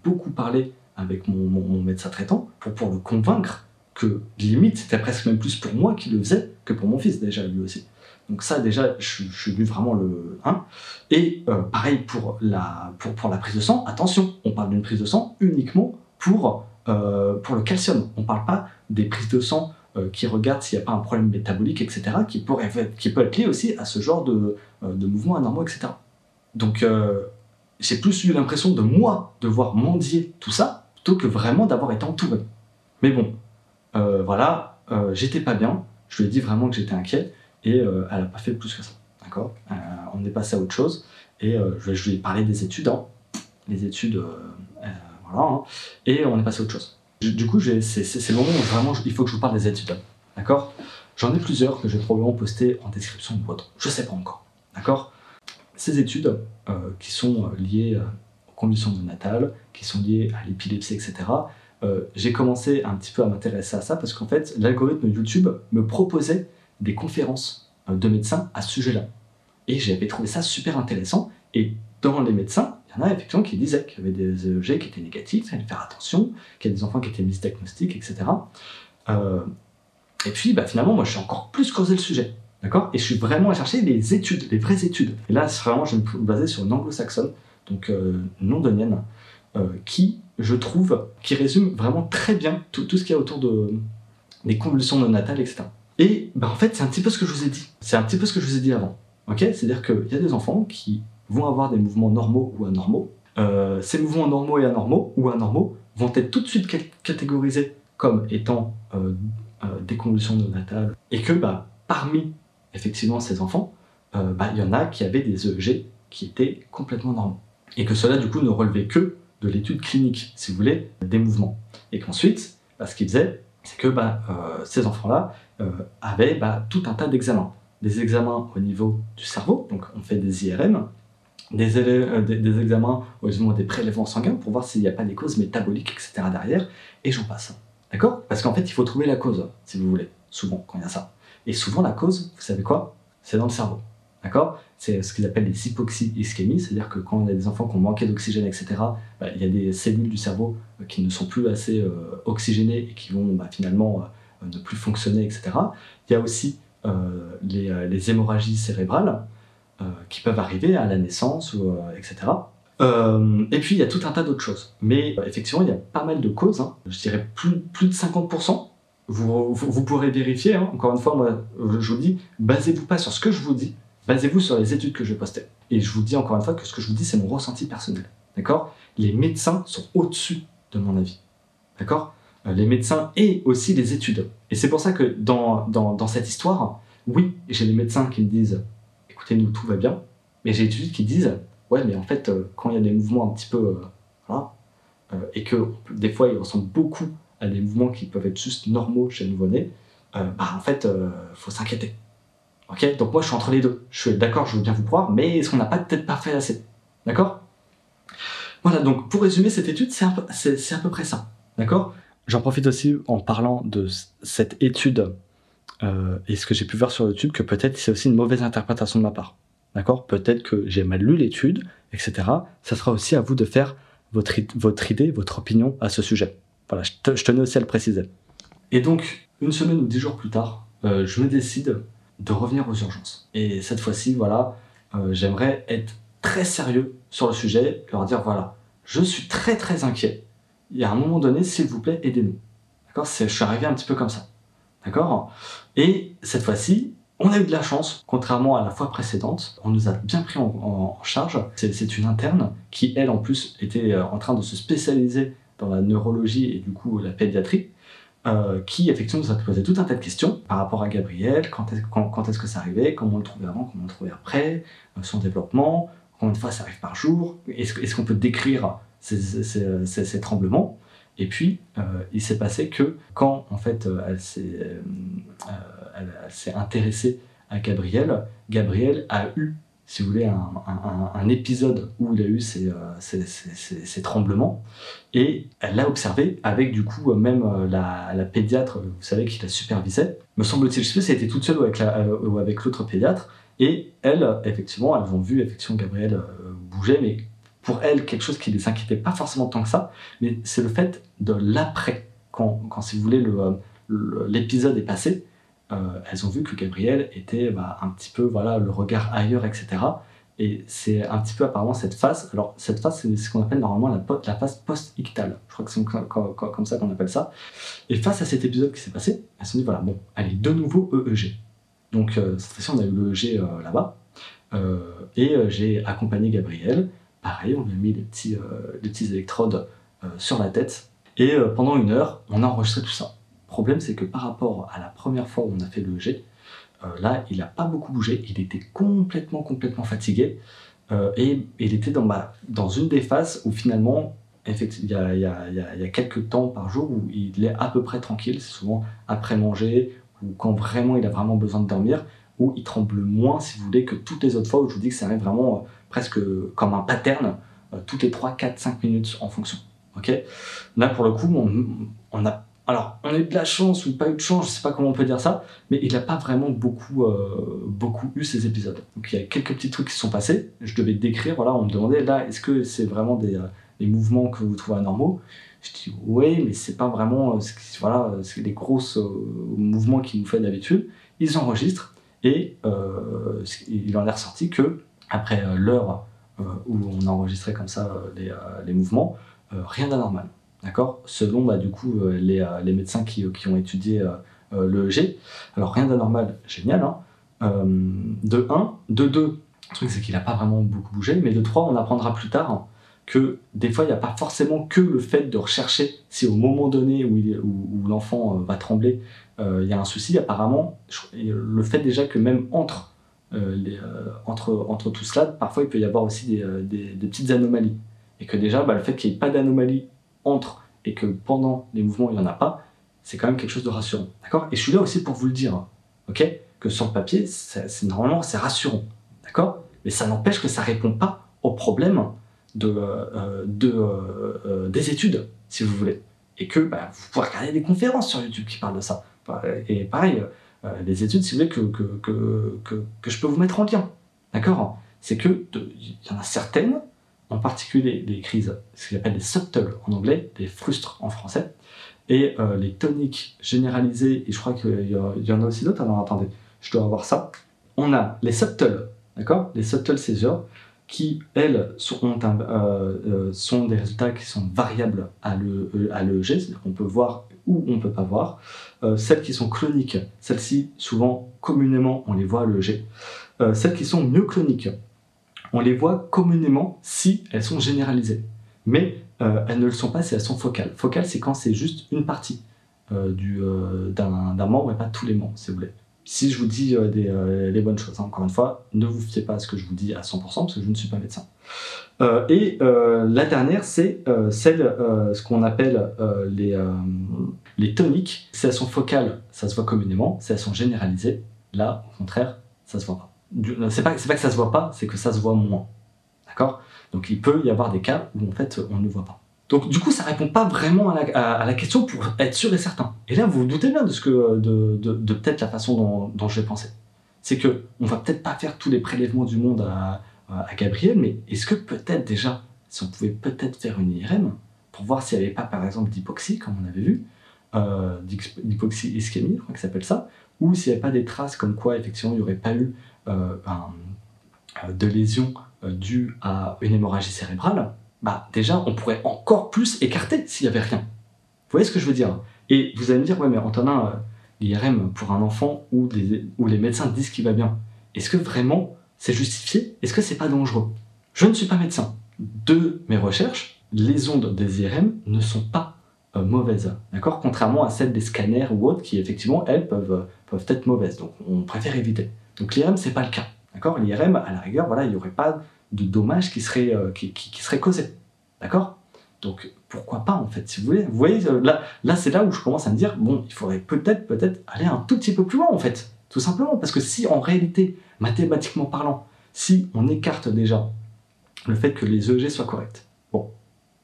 beaucoup parler avec mon, médecin traitant pour, le convaincre que limite c'était presque même plus pour moi qui le faisait que pour mon fils déjà lui aussi. Donc ça déjà je, suis venu vraiment le hein. Et euh, pareil pour la, pour, pour la prise de sang, attention, on parle d'une prise de sang uniquement pour, euh, pour le calcium. On ne parle pas des prises de sang euh, qui regardent s'il n'y a pas un problème métabolique, etc., qui, pourrait, qui peut être lié aussi à ce genre de, de mouvements anormaux, etc. Donc j'ai plus eu l'impression de moi devoir mendier tout ça que vraiment d'avoir été entouré. Mais bon, euh, voilà, euh, j'étais pas bien, je lui ai dit vraiment que j'étais inquiet, et euh, elle a pas fait plus que ça. D'accord? On est passé à autre chose, et je, lui ai parlé des études, hein. les études, voilà, hein. et on est passé à autre chose. Du coup, c'est le moment où vraiment il faut que je vous parle des études, d'accord? J'en ai plusieurs que je vais probablement poster en description ou autre, je sais pas encore, d'accord? Ces études qui sont liées conditions natales, qui sont liées à l'épilepsie, etc., euh, j'ai commencé un petit peu à m'intéresser à ça parce qu'en fait, l'algorithme YouTube me proposait des conférences euh, de médecins à ce sujet-là. Et j'avais trouvé ça super intéressant. Et dans les médecins, effectivement qui disaient qu'il y avait des EEG qui étaient négatifs, il fallait faire attention, qu'il y a des enfants qui étaient misdiagnostiques, etc. Euh, et puis, bah, finalement, moi, je suis encore plus creusé le sujet. D'accord? Et je suis vraiment à chercher les études, les vraies études. Et là, vraiment, je vais me baser sur une anglo-saxonne donc euh, londonienne, euh, qui, je trouve, qui résume vraiment très bien tout, ce qu'il y a autour de, des convulsions néonatales, etc. Et ben, en fait, c'est un petit peu ce que je vous ai dit. C'est un petit peu ce que je vous ai dit avant. ok? C'est-à-dire qu'il y a des enfants qui vont avoir des mouvements normaux ou anormaux. Euh, ces mouvements normaux et anormaux ou anormaux vont être tout de suite catégorisés comme étant euh, euh, des convulsions néonatales et que bah, parmi effectivement ces enfants, bah, il y en a qui avaient des EEG qui étaient complètement normaux et que cela du coup ne relevait que de l'étude clinique, si vous voulez, des mouvements. Et qu'ensuite, bah, ce qu'ils faisaient, c'est que euh, ces enfants-là euh, avaient tout un tas d'examens. Des examens au niveau du cerveau, donc on fait des IRM, des, euh, des, examens au niveau des prélèvements sanguins pour voir s'il n'y a pas des causes métaboliques, etc. derrière, et j'en passe. D'accord? Parce qu'en fait, il faut trouver la cause, si vous voulez, souvent, quand il y a ça. Et souvent, la cause, vous savez quoi? C'est dans le cerveau. D'accord? C'est ce qu'ils appellent les hypoxie-ischémies, c'est-à-dire que quand on a des enfants qui ont manqué d'oxygène, etc., bah, il y a des cellules du cerveau euh, qui ne sont plus assez euh, oxygénées et qui vont bah, finalement ne plus fonctionner, etc. Il y a aussi les, hémorragies cérébrales qui peuvent arriver à la naissance, ou, etc. et puis il y a tout un tas d'autres choses. Mais effectivement, il y a pas mal de causes, hein. je dirais plus, plus de 50%. Vous, vous, pourrez vérifier, hein. encore une fois, moi je vous dis, basez-vous pas sur ce que je vous dis, Basez-vous sur les études que je postais. Et je vous dis encore une fois que ce que je vous dis, c'est mon ressenti personnel. D'accord? Les médecins sont au-dessus de mon avis. D'accord? Euh, Les médecins et aussi les études. Et c'est pour ça que dans, dans, cette histoire, oui, j'ai les médecins qui me disent écoutez, nous, tout va bien. Mais j'ai des études qui disent ouais, mais en fait, euh, quand il y a des mouvements un petit peu. Euh, voilà, et que des fois, ils ressemblent beaucoup à des mouvements qui peuvent être juste normaux chez le nouveau-né, bah, en fait, faut s'inquiéter. Ok? Donc moi, je suis entre les deux. Je suis d'accord, je veux bien vous croire, mais est-ce qu'on n'a pas peut-être pas fait assez? D'accord? Voilà, donc pour résumer cette étude, c'est à, peu près ça. D'accord? J'en profite aussi en parlant de cette étude euh, et ce que j'ai pu voir sur YouTube, que peut-être c'est aussi une mauvaise interprétation de ma part. D'accord? Peut-être que j'ai mal lu l'étude, etc. Ça sera aussi à vous de faire votre, votre idée, votre opinion à ce sujet. Voilà, je, tenais aussi à le préciser. Et donc, une semaine ou dix jours plus tard, euh, je me décide de revenir aux urgences. Et cette fois-ci, voilà, euh, j'aimerais être très sérieux sur le sujet, leur dire voilà, je suis très très inquiet. Il y a un moment donné, s'il vous plaît, aidez-nous. D'accord? Je suis arrivé un petit peu comme ça. D'accord? Et cette fois-ci, on a eu de la chance, contrairement à la fois précédente, on nous a bien pris en, charge. C'est une interne qui, elle, en plus, était euh, en train de se spécialiser dans la neurologie et du coup la pédiatrie. Euh, qui effectivement nous a posé tout un tas de questions par rapport à Gabriel, quand est-ce, que ça arrivait, comment on le trouvait avant, comment on le trouvait après, euh, son développement, combien de fois ça arrive par jour, est-ce, est qu'on peut décrire ces, tremblements? Et puis, euh, il s'est passé que quand en fait elle s'est, elle s'est intéressée à Gabriel, Gabriel a eu si vous voulez, un, épisode où il a eu euh, tremblements. Et elle l'a observé avec, du coup, même euh, la, pédiatre, vous savez, qui la supervisait. Me semble-t-il, je sais si toute seule ou avec, l'autre pédiatre. Et elle, effectivement, elles ont vu effectivement Gabriel euh, bouger, mais pour elle, quelque chose qui les inquiétait pas forcément tant que ça, mais c'est le fait de l'après, quand, si vous voulez, l'épisode est passé, euh, elles ont vu que Gabriel était bah, un petit peu voilà le regard ailleurs, etc. Et c'est un petit peu apparemment cette phase. Alors cette phase, c'est ce qu'on appelle normalement la, la phase post-ictale. Je crois que c'est comme ça qu'on appelle ça. Et face à cet épisode qui s'est passé, elles se sont dit voilà bon, allez de nouveau EEG. Donc euh, cette fois-ci, on a eu l'EEG euh, là-bas. et j'ai accompagné Gabriel. Pareil, on a mis les petits, les petits électrodes sur la tête. Et pendant une heure, on a enregistré tout ça. Le problème, c'est que par rapport à la première fois où on a fait le euh, là, il n'a pas beaucoup bougé, il était complètement, complètement fatigué. Euh, et il était dans, dans une des phases où finalement, il y, a, il, y a, il y a quelques temps par jour où il est à peu près tranquille, c'est souvent après manger ou quand vraiment il a vraiment besoin de dormir, où il tremble moins, si vous voulez, que toutes les autres fois où je vous dis que ça arrive vraiment euh, presque comme un pattern, toutes les 3, 4, 5 minutes en fonction. ok? Là, pour le coup, on, a alors, on a eu de la chance ou pas eu de chance, je sais pas comment on peut dire ça, mais il n'a pas vraiment beaucoup, euh, beaucoup eu ces épisodes. Donc il y a quelques petits trucs qui sont passés, je devais décrire, voilà, on me demandait là, est-ce que c'est vraiment des, euh, mouvements que vous trouvez anormaux? Je dis oui, mais c'est pas vraiment euh, voilà, les gros mouvements qu'il nous fait d'habitude. Ils enregistrent et il en est ressorti que après l'heure où on a enregistré comme ça les, les mouvements, rien d'anormal. D'accord? Selon bah, du coup euh, les, euh, les, médecins qui, qui, ont étudié euh, le G. Alors rien d'anormal, génial. Hein de 1, de 2, le truc c'est qu'il n'a pas vraiment beaucoup bougé, mais de 3, on apprendra plus tard que des fois il n'y a pas forcément que le fait de rechercher si au moment donné où, où, l'enfant va trembler, il y a un souci. Apparemment, le fait déjà que même entre, les, entre, entre tout cela, parfois il peut y avoir aussi des, des, petites anomalies. Et que déjà, bah, le fait qu'il n'y ait pas d'anomalie entre et que pendant les mouvements, il n'y en a pas, c'est quand même quelque chose de rassurant. D'accord? Et je suis là aussi pour vous le dire, ok? Que sur le papier, normalement, c'est rassurant. D'accord? Mais ça n'empêche que ça ne répond pas au problème de, euh, de, euh, euh, des études, si vous voulez. Et que bah, vous pouvez regarder des conférences sur YouTube qui parlent de ça. Et pareil, les études, si vous voulez, que, que, que, que, je peux vous mettre en lien. D'accord? C'est que il y en a certaines, en particulier les crises, ce qu'on appelle les subtles en anglais, les frustres en français, et euh, les toniques généralisées, et je crois qu'il y, en a aussi d'autres, alors attendez, je dois avoir ça. On a les subtles, d'accord? Les subtles seizures, qui, elles, euh, euh, sont des résultats qui sont variables à l'EEG, c'est-à-dire qu'on peut voir on ne peut pas voir. celles qui sont cloniques, celles-ci, souvent, communément, on les voit à l'EEG. celles qui sont myocloniques, on les voit communément si elles sont généralisées. Mais euh, elles ne le sont pas si elles sont focales. Focales, c'est quand c'est juste une partie euh, euh, d'un membre et pas tous les membres, si vous voulez. Si je vous dis des, les bonnes choses, hein, encore une fois, ne vous fiez pas à ce que je vous dis à 100% parce que je ne suis pas médecin. et la dernière, c'est celle, ce qu'on appelle les, les toniques. Si elles sont focales, ça se voit communément. Si elles sont généralisées, là, au contraire, ça se voit pas. C'est pas, pas que ça se voit pas, c'est que ça se voit moins. D'accord? Donc il peut y avoir des cas où en fait on ne voit pas. Donc du coup ça répond pas vraiment à la, question pour être sûr et certain. Et là vous vous doutez bien de ce que de, de, peut-être la façon dont, je vais penser. C'est que on va peut-être pas faire tous les prélèvements du monde à, Gabriel, mais est-ce que peut-être déjà, si on pouvait peut-être faire une IRM pour voir s'il n'y avait pas par exemple d'hypoxie, comme on avait vu, euh, d'hypoxie ischémie, je crois que ça s'appelle ça, ou s'il n'y avait pas des traces comme quoi effectivement il n'y aurait pas eu euh, un, de lésions euh, dû à une hémorragie cérébrale, bah déjà on pourrait encore plus écarter s'il y avait rien. Vous voyez ce que je veux dire? Et vous allez me dire, ouais mais Antonin, euh, l'IRM pour un enfant où, les médecins disent qu'il va bien, est-ce que vraiment c'est justifié? Est-ce que c'est pas dangereux? Je ne suis pas médecin. De mes recherches, les ondes des IRM ne sont pas euh, mauvaises, d'accord? Contrairement à celles des scanners ou autres qui effectivement elles peuvent, peuvent être mauvaises. Donc on préfère éviter. Donc l'IRM c'est pas le cas. D'accord? L'IRM, à la rigueur, voilà, il n'y aurait pas de dommages qui seraient, euh, qui, qui, causés. D'accord? Donc, pourquoi pas, en fait, si vous voulez Vous voyez, euh, là, là c'est là où je commence à me dire, bon, il faudrait peut-être, peut-être aller un tout petit peu plus loin, en fait. Tout simplement, parce que si, en réalité, mathématiquement parlant, si on écarte déjà le fait que les EEG soient corrects, bon,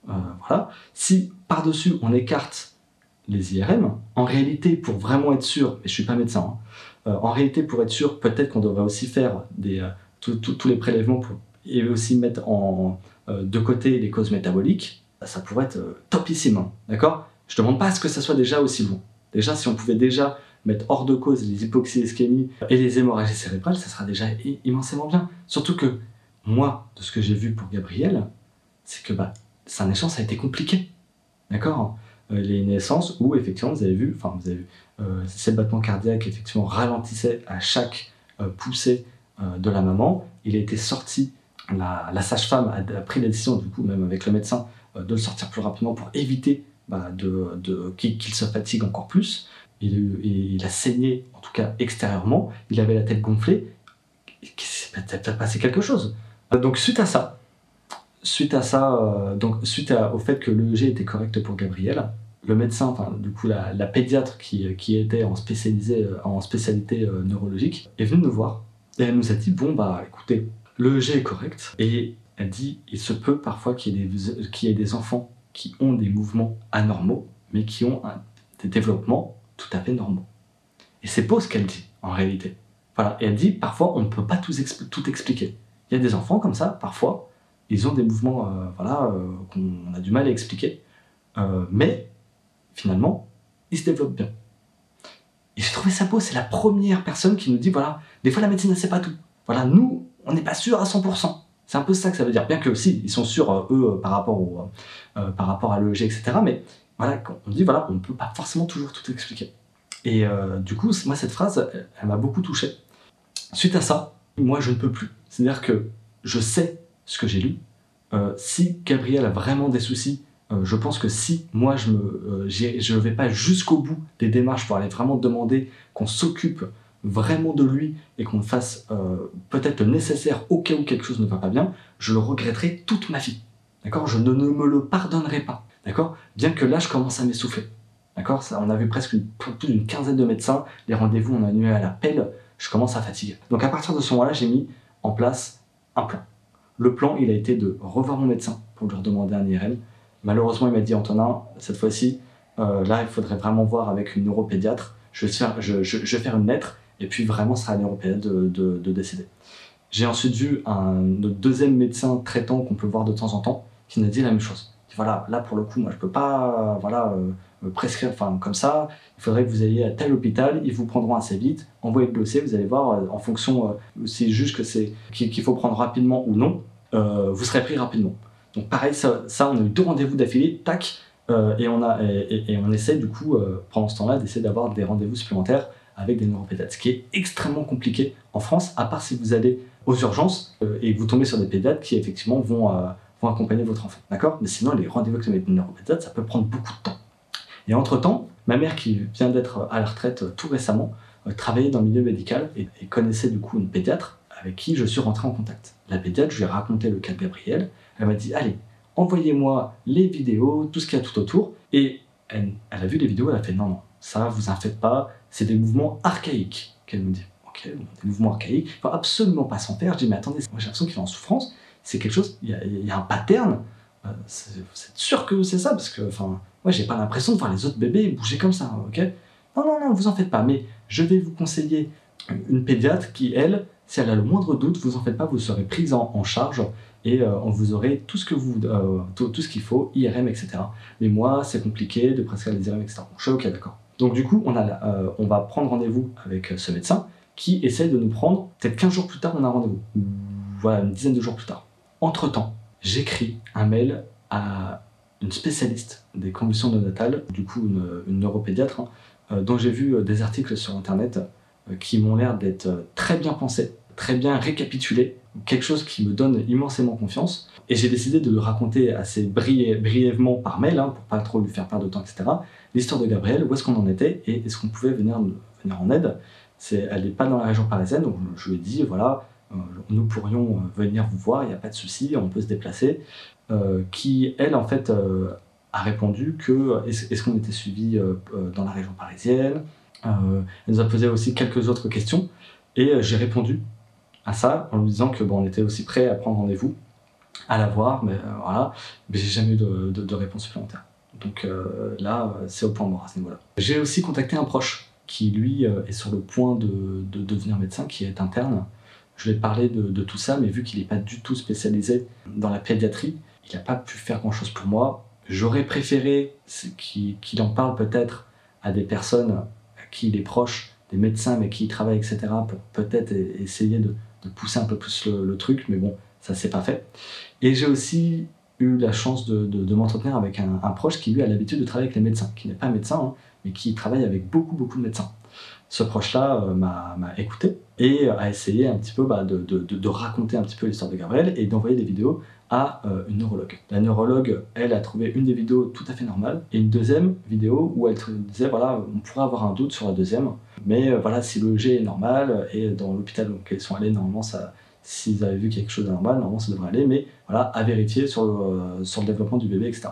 euh, voilà, si par-dessus on écarte les IRM, en réalité, pour vraiment être sûr, et je suis pas médecin, hein, en réalité, pour être sûr, peut-être qu'on devrait aussi faire des, tous les prélèvements pour, et aussi mettre en, euh, de côté les causes métaboliques. Ça pourrait être topissime, hein, d'accord? Je ne demande pas à ce que ça soit déjà aussi bon. Déjà, si on pouvait déjà mettre hors de cause les hypoxies ischémies et les hémorragies cérébrales, ça sera déjà immensément bien. Surtout que moi, de ce que j'ai vu pour Gabriel, c'est que bah, sa naissance a été compliquée. D'accord? Les naissances où, effectivement, vous avez vu, enfin, vous avez vu, euh, ces battements cardiaques effectivement ralentissaient à chaque euh, poussée euh, de la maman. Il a été sorti, la, sage-femme a, pris la décision, du coup, même avec le médecin, de le sortir plus rapidement pour éviter bah, qu'il se fatigue encore plus. Il, a saigné, en tout cas extérieurement, il avait la tête gonflée, il s'est peut-être passé quelque chose? Donc suite à ça, suite à ça, donc suite au fait que l'EEG était correct pour Gabriel, le médecin, enfin du coup la, pédiatre qui, était en, euh, en spécialité euh, neurologique, est venue nous voir et elle nous a dit bon bah écoutez, le G est correct et elle dit il se peut parfois qu'il y, ait des, enfants qui ont des mouvements anormaux mais qui ont des développements tout à fait normaux. Et c'est pas ce qu'elle dit en réalité. Voilà. Et elle dit parfois on ne peut pas tout, expliquer. Il y a des enfants comme ça, parfois, ils ont des mouvements euh, voilà, qu'on a du mal à expliquer. mais finalement, il se développe bien. Et j'ai trouvé ça beau, c'est la première personne qui nous dit, voilà, des fois la médecine ne sait pas tout. Voilà, nous, on n'est pas sûr à 100%. C'est un peu ça que ça veut dire. Bien que si, ils sont sûrs, euh, eux, euh, par rapport, au, euh, par rapport à l'EG, etc. Mais voilà, on dit, voilà, on ne peut pas forcément toujours tout expliquer. Et du coup, moi, cette phrase, elle, m'a beaucoup touché. Suite à ça, moi, je ne peux plus. C'est-à-dire que je sais ce que j'ai lu. si Gabriel a vraiment des soucis, je pense que si moi je ne vais pas jusqu'au bout des démarches pour aller vraiment demander qu'on s'occupe vraiment de lui et qu'on fasse euh, peut-être le nécessaire au cas où quelque chose ne va pas bien, je le regretterai toute ma vie. D'accord? Je ne, me le pardonnerai pas. D'accord? Bien que là, je commence à m'essouffler. D'accord? On a vu presque plus d'une quinzaine de médecins, les rendez-vous on a annulé à la pelle, je commence à fatiguer. Donc à partir de ce moment-là, j'ai mis en place un plan. Le plan, il a été de revoir mon médecin pour lui demander un IRM, Malheureusement, il m'a dit Antonin, cette fois-ci, euh, là, il faudrait vraiment voir avec une neuropédiatre je vais, faire, je vais faire une lettre, et puis vraiment, sera à neuropédiatre de, de, de décider. J'ai ensuite vu un notre deuxième médecin traitant qu'on peut voir de temps en temps, qui nous a dit la même chose. Voilà, là pour le coup, moi je peux pas, voilà, euh, prescrire, enfin comme ça. Il faudrait que vous ayez à tel hôpital, ils vous prendront assez vite. Envoyez le dossier, vous allez voir euh, en fonction, euh, c'est juste que c'est qu'il faut prendre rapidement ou non, euh, vous serez pris rapidement. Donc pareil, ça, on a eu deux rendez-vous d'affilée, tac, euh, et on a et, on essaie du coup euh, pendant ce temps-là d'essayer d'avoir des rendez-vous supplémentaires avec des neuropédiatres, ce qui est extrêmement compliqué en France, à part si vous allez aux urgences euh, et que vous tombez sur des pédiatres qui effectivement vont, euh, vont accompagner votre enfant, d'accord? Mais sinon, les rendez-vous avec les neuropédiatres, ça peut prendre beaucoup de temps. Et entre-temps, ma mère qui vient d'être à la retraite euh, tout récemment, travaillait dans le milieu médical et, et connaissait du coup une pédiatre avec qui je suis rentré en contact. La pédiatre, je lui ai raconté le cas de Gabriel, elle m'a dit, allez, envoyez-moi les vidéos, tout ce qu'il y a tout autour, et elle, elle a vu les vidéos, elle a fait, non, non, ça, vous en faites pas, c'est des mouvements archaïques, qu'elle me dit. Ok, bon, des mouvements archaïques, il faut absolument pas s'en faire. Je dis, mais attendez, moi j'ai l'impression qu'il est en souffrance, c'est quelque chose, il y a, un pattern, euh, vous êtes sûr que c'est ça? Parce que, enfin, moi j'ai pas l'impression de voir les autres bébés bouger comme ça, ok? Non, non, non, vous en faites pas, mais je vais vous conseiller une pédiatre qui, elle, si elle a le moindre doute, vous en faites pas, vous serez prise en, charge et euh, vous aurez tout ce que vous, euh, tout, ce qu'il faut, IRM, etc. Mais moi, c'est compliqué de prescrire les IRM, etc. Donc, je suis ok, d'accord. Donc du coup, euh, on va prendre rendez-vous avec euh, ce médecin qui essaie de nous prendre, peut-être 15 jours plus tard, on a un rendez-vous. Ou, Voilà, une dizaine de jours plus tard. Entre-temps, j'écris un mail à une spécialiste des convulsions néonatales, du coup une, neuropédiatre, hein, euh, dont j'ai vu des articles sur Internet qui m'ont l'air d'être très bien pensés, très bien récapitulés, quelque chose qui me donne immensément confiance. Et j'ai décidé de le raconter assez bri- brièvement par mail, hein, pour pas trop lui faire perdre de temps, etc. L'histoire de Gabriel, où est-ce qu'on en était et est-ce qu'on pouvait venir, venir en aide. Elle n'est pas dans la région parisienne, donc je lui ai dit, voilà, euh, nous pourrions euh, venir vous voir, il n'y a pas de souci, on peut se déplacer. Euh, qui, elle, en fait, a répondu que est-ce, qu'on était suivi dans la région parisienne? Elle nous a posé aussi quelques autres questions et j'ai répondu à ça en lui disant que bon, on était aussi prêt à prendre rendez-vous, à la voir, mais voilà, mais j'ai jamais eu de réponse supplémentaire. Donc euh, là, c'est au point mort à ce niveau-là. J'ai aussi contacté un proche qui, lui, euh, est sur le point de, de devenir médecin, qui est interne. Je lui ai parlé de, de tout ça, mais vu qu'il n'est pas du tout spécialisé dans la pédiatrie, il n'a pas pu faire grand-chose pour moi. J'aurais préféré qu'il qu'il en parle peut-être à des personnes à qui il est proche, des médecins mais qui y travaillent, etc., pour peut-être e- essayer de, de pousser un peu plus le, le truc, mais bon, ça s'est pas fait. Et j'ai aussi eu la chance de, de- m'entretenir avec un, un proche qui, lui, a l'habitude de travailler avec les médecins, qui n'est pas médecin, hein, mais qui travaille avec beaucoup, beaucoup de médecins. Ce proche-là euh, m'a écouté et a essayé un petit peu bah, de, de- raconter un petit peu l'histoire de Gabriel et d'envoyer des vidéos à euh, une neurologue. La neurologue, elle, a trouvé une des vidéos tout à fait normale et une deuxième vidéo où elle disait voilà, on pourrait avoir un doute sur la deuxième, mais euh, voilà, si le G est normal et dans l'hôpital où ils sont allés, normalement, ça, s'ils avaient vu quelque chose d'anormal, normalement ça devrait aller, mais voilà, à vérifier sur le, euh, développement du bébé, etc.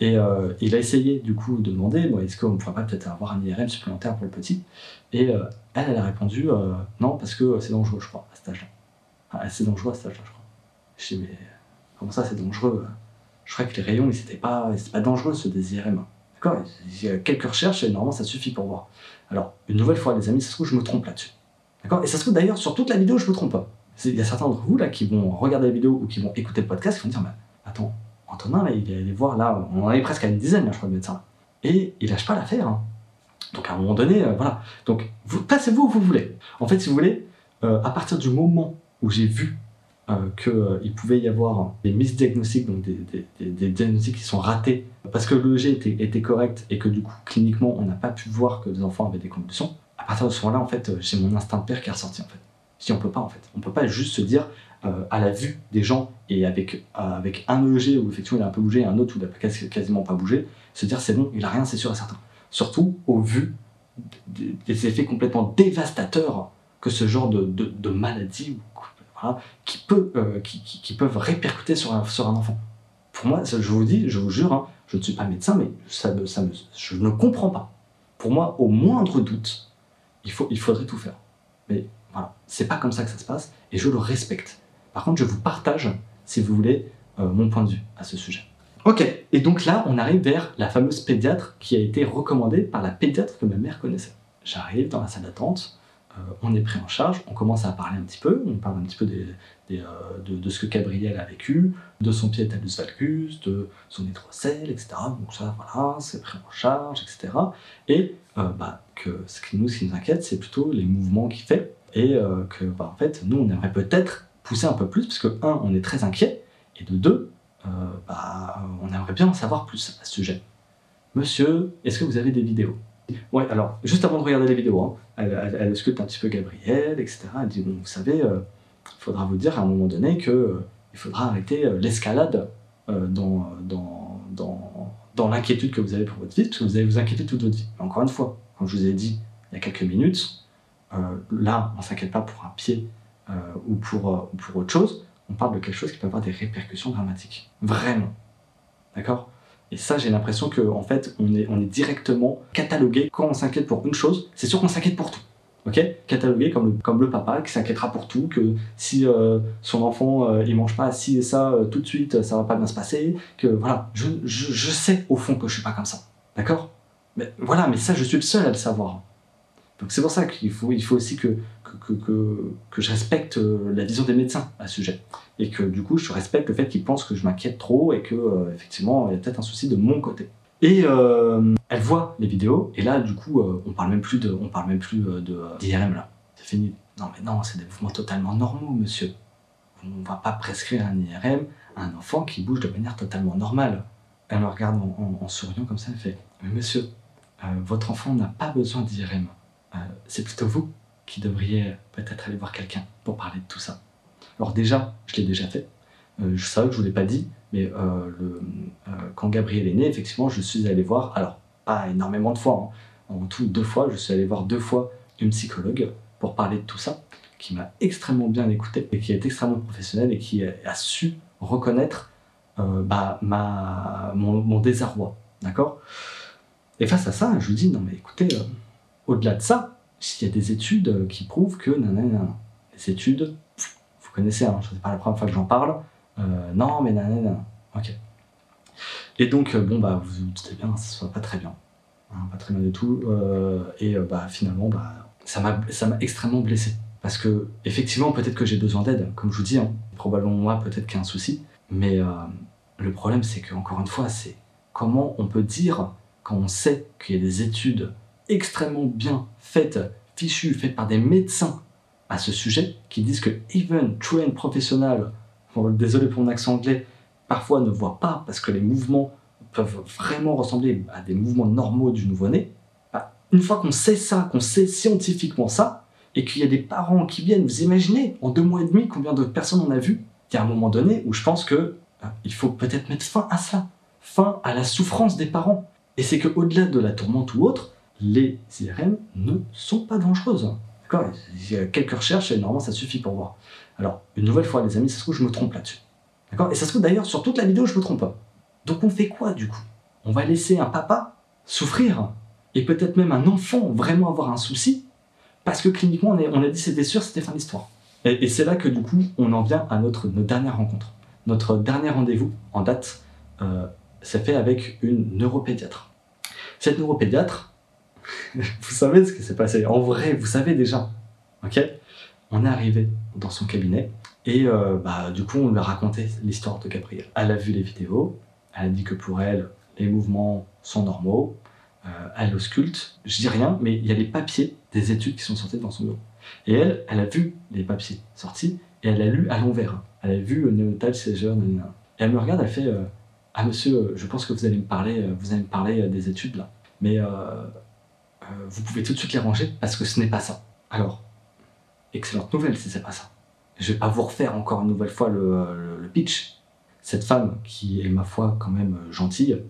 Et euh, il a essayé du coup de demander est-ce qu'on ne pourrait pas peut-être avoir un IRM supplémentaire pour le petit? Et euh, elle, elle a répondu non, parce que c'est dangereux, je crois, à cet âge-là. C'est dangereux à cet âge-là, je crois. Je dis mais comment ça c'est dangereux? Je crois que les rayons, c'était pas, pas dangereux ce des IRM. D'accord? Il y a quelques recherches et normalement ça suffit pour voir. Alors, une nouvelle fois, les amis, ça se trouve, je me trompe là-dessus. D'accord? Et ça se trouve d'ailleurs, sur toute la vidéo, je me trompe pas. Il y a certains d'entre vous là qui vont regarder la vidéo ou qui vont écouter le podcast qui vont dire mais attends, Antonin là, il est allé voir là, on en est presque à une dizaine là, je crois, de médecins. Et il lâche pas l'affaire. hein. Donc à un moment donné, euh, voilà. Donc vous, passez-vous où vous voulez. En fait, si vous voulez, euh, à partir du moment où j'ai vu euh, qu'il pouvait y avoir des misdiagnostics, donc des, des- des- diagnostics qui sont ratés, parce que le G était, était correct et que du coup, cliniquement, on n'a pas pu voir que les enfants avaient des convulsions, à partir de ce moment-là, en fait, j'ai mon instinct de père qui est ressorti, en fait. Si on peut pas, en fait. On peut pas juste se dire, euh, à la vue des gens et avec, euh, avec un EG où effectivement il a un peu bougé et un autre où il a quasi- quasiment pas bougé, se dire c'est bon, il a rien, c'est sûr et certain. Surtout au vu des, effets complètement dévastateurs que ce genre de, de, maladie qui, peut, euh, qui, qui- peuvent répercuter sur un, sur un enfant. Pour moi, je vous dis, je vous jure, hein, je ne suis pas médecin, mais ça, me- ça je ne comprends pas. Pour moi, au moindre doute, il, faut, il faudrait tout faire. Mais voilà, c'est pas comme ça que ça se passe et je le respecte. Par contre, je vous partage, si vous voulez, euh, mon point de vue à ce sujet. Ok, et donc là, on arrive vers la fameuse pédiatre qui a été recommandée par la pédiatre que ma mère connaissait. j'arrive dans la salle d'attente, euh, on est pris en charge, on commence à parler un petit peu, on parle un petit peu euh, de, ce que Gabriel a vécu, de son pied talus valgus, de son hydrocèle, etc. Donc ça, voilà, c'est pris en charge, etc. Et bah, que nous, ce qui nous inquiète, c'est plutôt les mouvements qu'il fait, et euh, que, bah, en fait, nous, on aimerait peut-être pousser un peu plus, parce que, un, on est très inquiet, et de deux, euh, bah, on aimerait bien en savoir plus à ce sujet. Monsieur, est-ce que vous avez des vidéos? Ouais, alors, juste avant de regarder les vidéos, hein, elle, elle, elle, ausculte un petit peu Gabriel, etc. Elle dit, bon, vous savez, euh, il faudra vous dire à un moment donné que il faudra arrêter l'escalade dans, dans, dans, l'inquiétude que vous avez pour votre vie, parce que vous allez vous inquiéter toute votre vie. Encore une fois, comme je vous ai dit il y a quelques minutes, euh, là, on ne s'inquiète pas pour un pied euh, ou, pour, euh, ou pour autre chose, on parle de quelque chose qui peut avoir des répercussions dramatiques. Vraiment. D'accord? Et ça, j'ai l'impression qu'en en fait, on est, directement catalogué. Quand on s'inquiète pour une chose, c'est sûr qu'on s'inquiète pour tout. Ok? Catalogué comme le, papa qui s'inquiétera pour tout, que si son enfant euh, il mange pas ci et ça tout de suite, ça va pas bien se passer. Que voilà, je, je, je sais au fond que je suis pas comme ça. D'accord? Mais voilà, mais ça, je suis le seul à le savoir. Donc c'est pour ça qu'il faut, il faut aussi que, que, que, que, je respecte euh, la vision des médecins à ce sujet. Et que du coup, je respecte le fait qu'ils pensent que je m'inquiète trop et que, euh, effectivement, il y a peut-être un souci de mon côté. Et euh, elle voit les vidéos, et là, du coup, on parle même plus de, on parle même plus d'IRM là. C'est fini. Non, mais non, c'est des mouvements totalement normaux, monsieur. On va pas prescrire un IRM à un enfant qui bouge de manière totalement normale. Elle me regarde en, en, souriant comme ça, elle fait Mais monsieur, votre enfant n'a pas besoin d'IRM. Euh, c'est plutôt vous qui devriez peut-être aller voir quelqu'un pour parler de tout ça. Alors déjà, je l'ai déjà fait. Euh, je savais que je vous l'ai pas dit, mais euh, quand Gabriel est né, effectivement, je suis allé voir, alors pas énormément de fois, hein, en tout deux fois, je suis allé voir deux fois une psychologue pour parler de tout ça, qui m'a extrêmement bien écouté et qui est extrêmement professionnelle et qui a, su reconnaître bah, ma, mon, désarroi. D'accord? Et face à ça, je lui dis, non mais écoutez, au-delà de ça, s'il y a des études euh, qui prouvent que, nanana, les études, vous connaissez, hein, sais pas la première fois que j'en parle, euh, non mais nanana, ok. Et donc, euh, bon, bah, vous vous doutez bien, ça ne va pas très bien. Hein, pas très bien du tout. Et bah, finalement, bah, ça m'a extrêmement blessé. Parce que, effectivement, peut-être que j'ai besoin d'aide, comme je vous dis, hein, probablement moi, peut-être qu'il y a un souci. Mais le problème, c'est que, encore une fois, c'est comment on peut dire, quand on sait qu'il y a des études extrêmement bien faites, fichues, faites par des médecins à ce sujet, qui disent que even trained professional, bon, désolé pour mon accent anglais, parfois ne voient pas parce que les mouvements peuvent vraiment ressembler à des mouvements normaux du nouveau-né. Bah, une fois qu'on sait ça, qu'on sait scientifiquement ça, et qu'il y a des parents qui viennent, vous imaginez, en deux mois et demi, combien de personnes on a vu Il y a un moment donné où je pense que bah, il faut peut-être mettre fin à ça, fin à la souffrance des parents. Et c'est qu'au-delà de la tourmente ou autre, les IRM ne sont pas dangereuses. D'accord? Il y a quelques recherches et normalement ça suffit pour voir. Alors, une nouvelle fois, les amis, ça se trouve, je me trompe là-dessus. D'accord? Et ça se trouve d'ailleurs, sur toute la vidéo, je me trompe pas. Donc on fait quoi du coup? On va laisser un papa souffrir et peut-être même un enfant vraiment avoir un souci parce que cliniquement on, a dit c'était sûr, c'était fin d'histoire. Et, et c'est là que du coup on en vient à notre, notre dernière rencontre. Notre dernier rendez-vous en date, euh, c'est fait avec une neuropédiatre. Cette neuropédiatre, vous savez ce qui s'est passé. En vrai, vous savez déjà. Ok? On est arrivé dans son cabinet et euh, bah, du coup on lui a raconté l'histoire de Gabriel. Elle a vu les vidéos, elle a dit que pour elle, les mouvements sont normaux. Euh, elle ausculte. Je dis rien, mais il y a les papiers des études qui sont sortis dans son bureau. Et elle, elle a vu les papiers sortis et elle a lu à l'envers. Elle a vu néonatal seizure. Et elle me regarde, elle fait euh, Ah monsieur, je pense que vous allez me parler, euh, vous allez me parler euh, des études là. Mais euh, euh, vous pouvez tout de suite les ranger parce que ce n'est pas ça. Alors, excellente nouvelle si c'est pas ça. Je vais pas vous refaire encore une nouvelle fois le, pitch. Cette femme qui est ma foi quand même euh, gentille.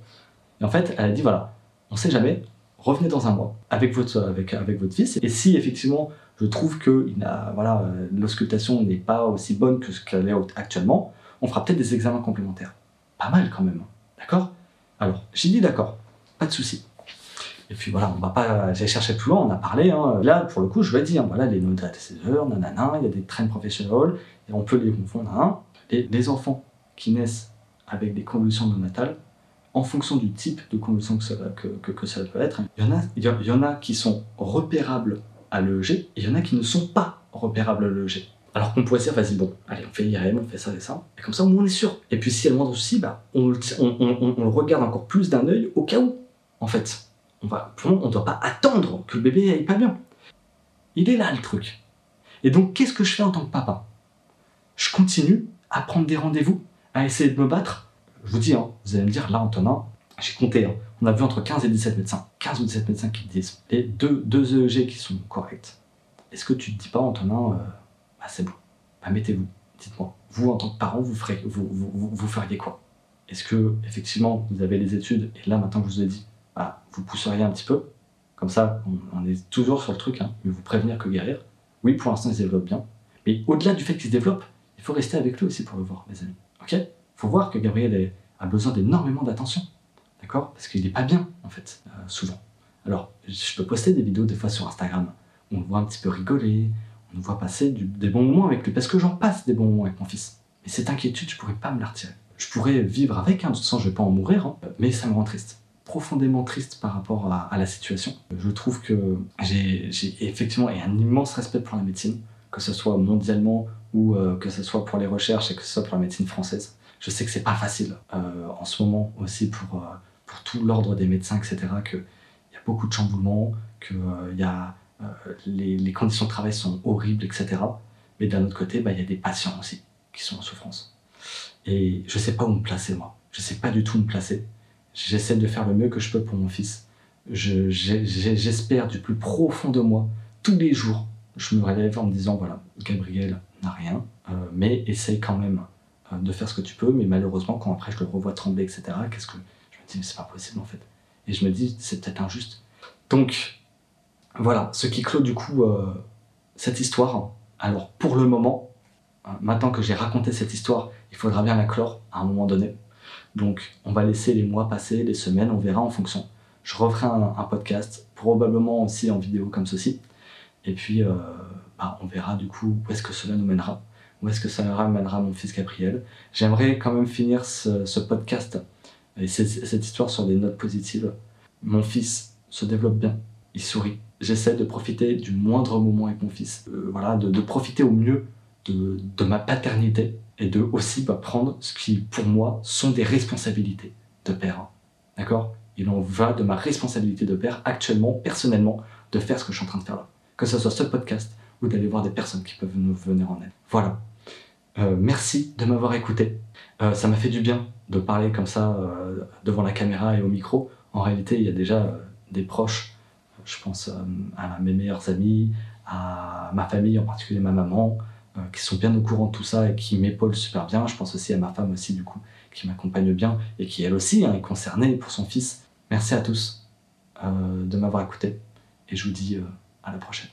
Et en fait, elle a dit voilà, on sait jamais, revenez dans un mois avec votre, avec, avec votre fils. Et si effectivement je trouve que voilà, euh, l'auscultation n'est pas aussi bonne que ce qu'elle est actuellement, on fera peut-être des examens complémentaires. Pas mal quand même, d'accord? Alors, j'ai dit d'accord, pas de souci. Et puis voilà, on va pas, j'ai cherché plus loin, on a parlé. Hein. Là, pour le coup, je vais dire, voilà, les neurotransmetteurs, nanana, il y a des trains professionnels, et on peut les confondre. Hein. Les, enfants qui naissent avec des convulsions néonatales, en fonction du type de convulsion que ça, que, que, ça peut être. Il y, en a, il y en a qui sont repérables à l'EEG et il y en a qui ne sont pas repérables à l'EEG. Alors qu'on pourrait dire, vas-y, bon, allez, on fait l'IRM, on fait ça et ça, et comme ça, on est sûr. Et puis s'il y a le moindre souci, bah, on, on, on, le regarde encore plus d'un œil au cas où, en fait. On va, on ne doit pas attendre que le bébé aille pas bien. Il est là le truc. Et donc, qu'est-ce que je fais en tant que papa? Je continue à prendre des rendez-vous, à essayer de me battre. Je vous dis, hein, vous allez me dire, là, Antonin, j'ai compté, hein, on a vu entre 15 et 17 médecins. 15 ou 17 médecins qui disent, et deux, deux EEG qui sont corrects. Est-ce que tu te dis pas, Antonin, euh, bah, c'est bon, bah, mettez-vous, dites-moi. Vous, en tant que parent, vous, ferez, vous, vous, feriez quoi? Est-ce que, effectivement, vous avez les études, et là, maintenant je vous ai dit, bah, vous pousseriez un petit peu Comme ça, on, est toujours sur le truc, hein, mais vous prévenir que guérir. Oui, pour l'instant, il se développe bien. Mais au-delà du fait qu'il se développe, il faut rester avec lui aussi pour le voir, les amis. Ok? Il faut voir que Gabriel a besoin d'énormément d'attention. D'accord? Parce qu'il n'est pas bien, en fait, euh, souvent. Alors, je peux poster des vidéos des fois sur Instagram. On le voit un petit peu rigoler, on le voit passer des bons moments avec lui, parce que j'en passe des bons moments avec mon fils. Mais cette inquiétude, je pourrais pas me la retirer. Je pourrais vivre avec, hein, de toute façon, je vais pas en mourir, hein, mais ça me rend triste. Profondément triste par rapport à, la situation. Je trouve que j'ai effectivement un immense respect pour la médecine, que ce soit mondialement ou euh, que ce soit pour les recherches et que ce soit pour la médecine française. Je sais que c'est pas facile euh, en ce moment aussi pour, euh, pour tout l'ordre des médecins, etc. Qu'il y a beaucoup de chamboulements, que y a, les, les, conditions de travail sont horribles, etc. Mais d'un autre côté, bah, il y a des patients aussi qui sont en souffrance. Et je sais pas où me placer, moi. Je sais pas du tout où me placer. J'essaie de faire le mieux que je peux pour mon fils. J'espère du plus profond de moi, tous les jours, je me relève en me disant voilà, Gabriel n'a rien, mais essaye quand même euh, de faire ce que tu peux, mais malheureusement, quand après je le revois trembler, etc., qu'est-ce que je me dis, mais c'est pas possible en fait. Et je me dis, c'est peut-être injuste. Donc, voilà, ce qui clôt du coup euh, cette histoire. Alors, pour le moment, hein, maintenant que j'ai raconté cette histoire, il faudra bien la clore à un moment donné. Donc, on va laisser les mois passer, les semaines, on verra en fonction. Je referai un, podcast, probablement aussi en vidéo comme ceci. Et puis, euh, bah, on verra du coup où est-ce que cela nous mènera où est-ce que ça ramènera mon fils Gabriel. J'aimerais quand même finir ce, podcast et cette, histoire sur des notes positives. Mon fils se développe bien, il sourit. J'essaie de profiter du moindre moment avec mon fils, euh, voilà, de, profiter au mieux de, ma paternité et de aussi prendre ce qui, pour moi, sont des responsabilités de père. D'accord? Il en va de ma responsabilité de père actuellement, personnellement, de faire ce que je suis en train de faire là. Que ce soit ce podcast ou d'aller voir des personnes qui peuvent nous venir en aide. Voilà. Euh, merci de m'avoir écouté. Euh, ça m'a fait du bien de parler comme ça euh, devant la caméra et au micro. En réalité, il y a déjà des proches, je pense à mes meilleurs amis, à ma famille, en particulier ma maman, qui sont bien au courant de tout ça et qui m'épaulent super bien. Je pense aussi à ma femme aussi, du coup, qui m'accompagne bien et qui, elle aussi, hein, est concernée pour son fils. Merci à tous de m'avoir écouté et je vous dis à la prochaine.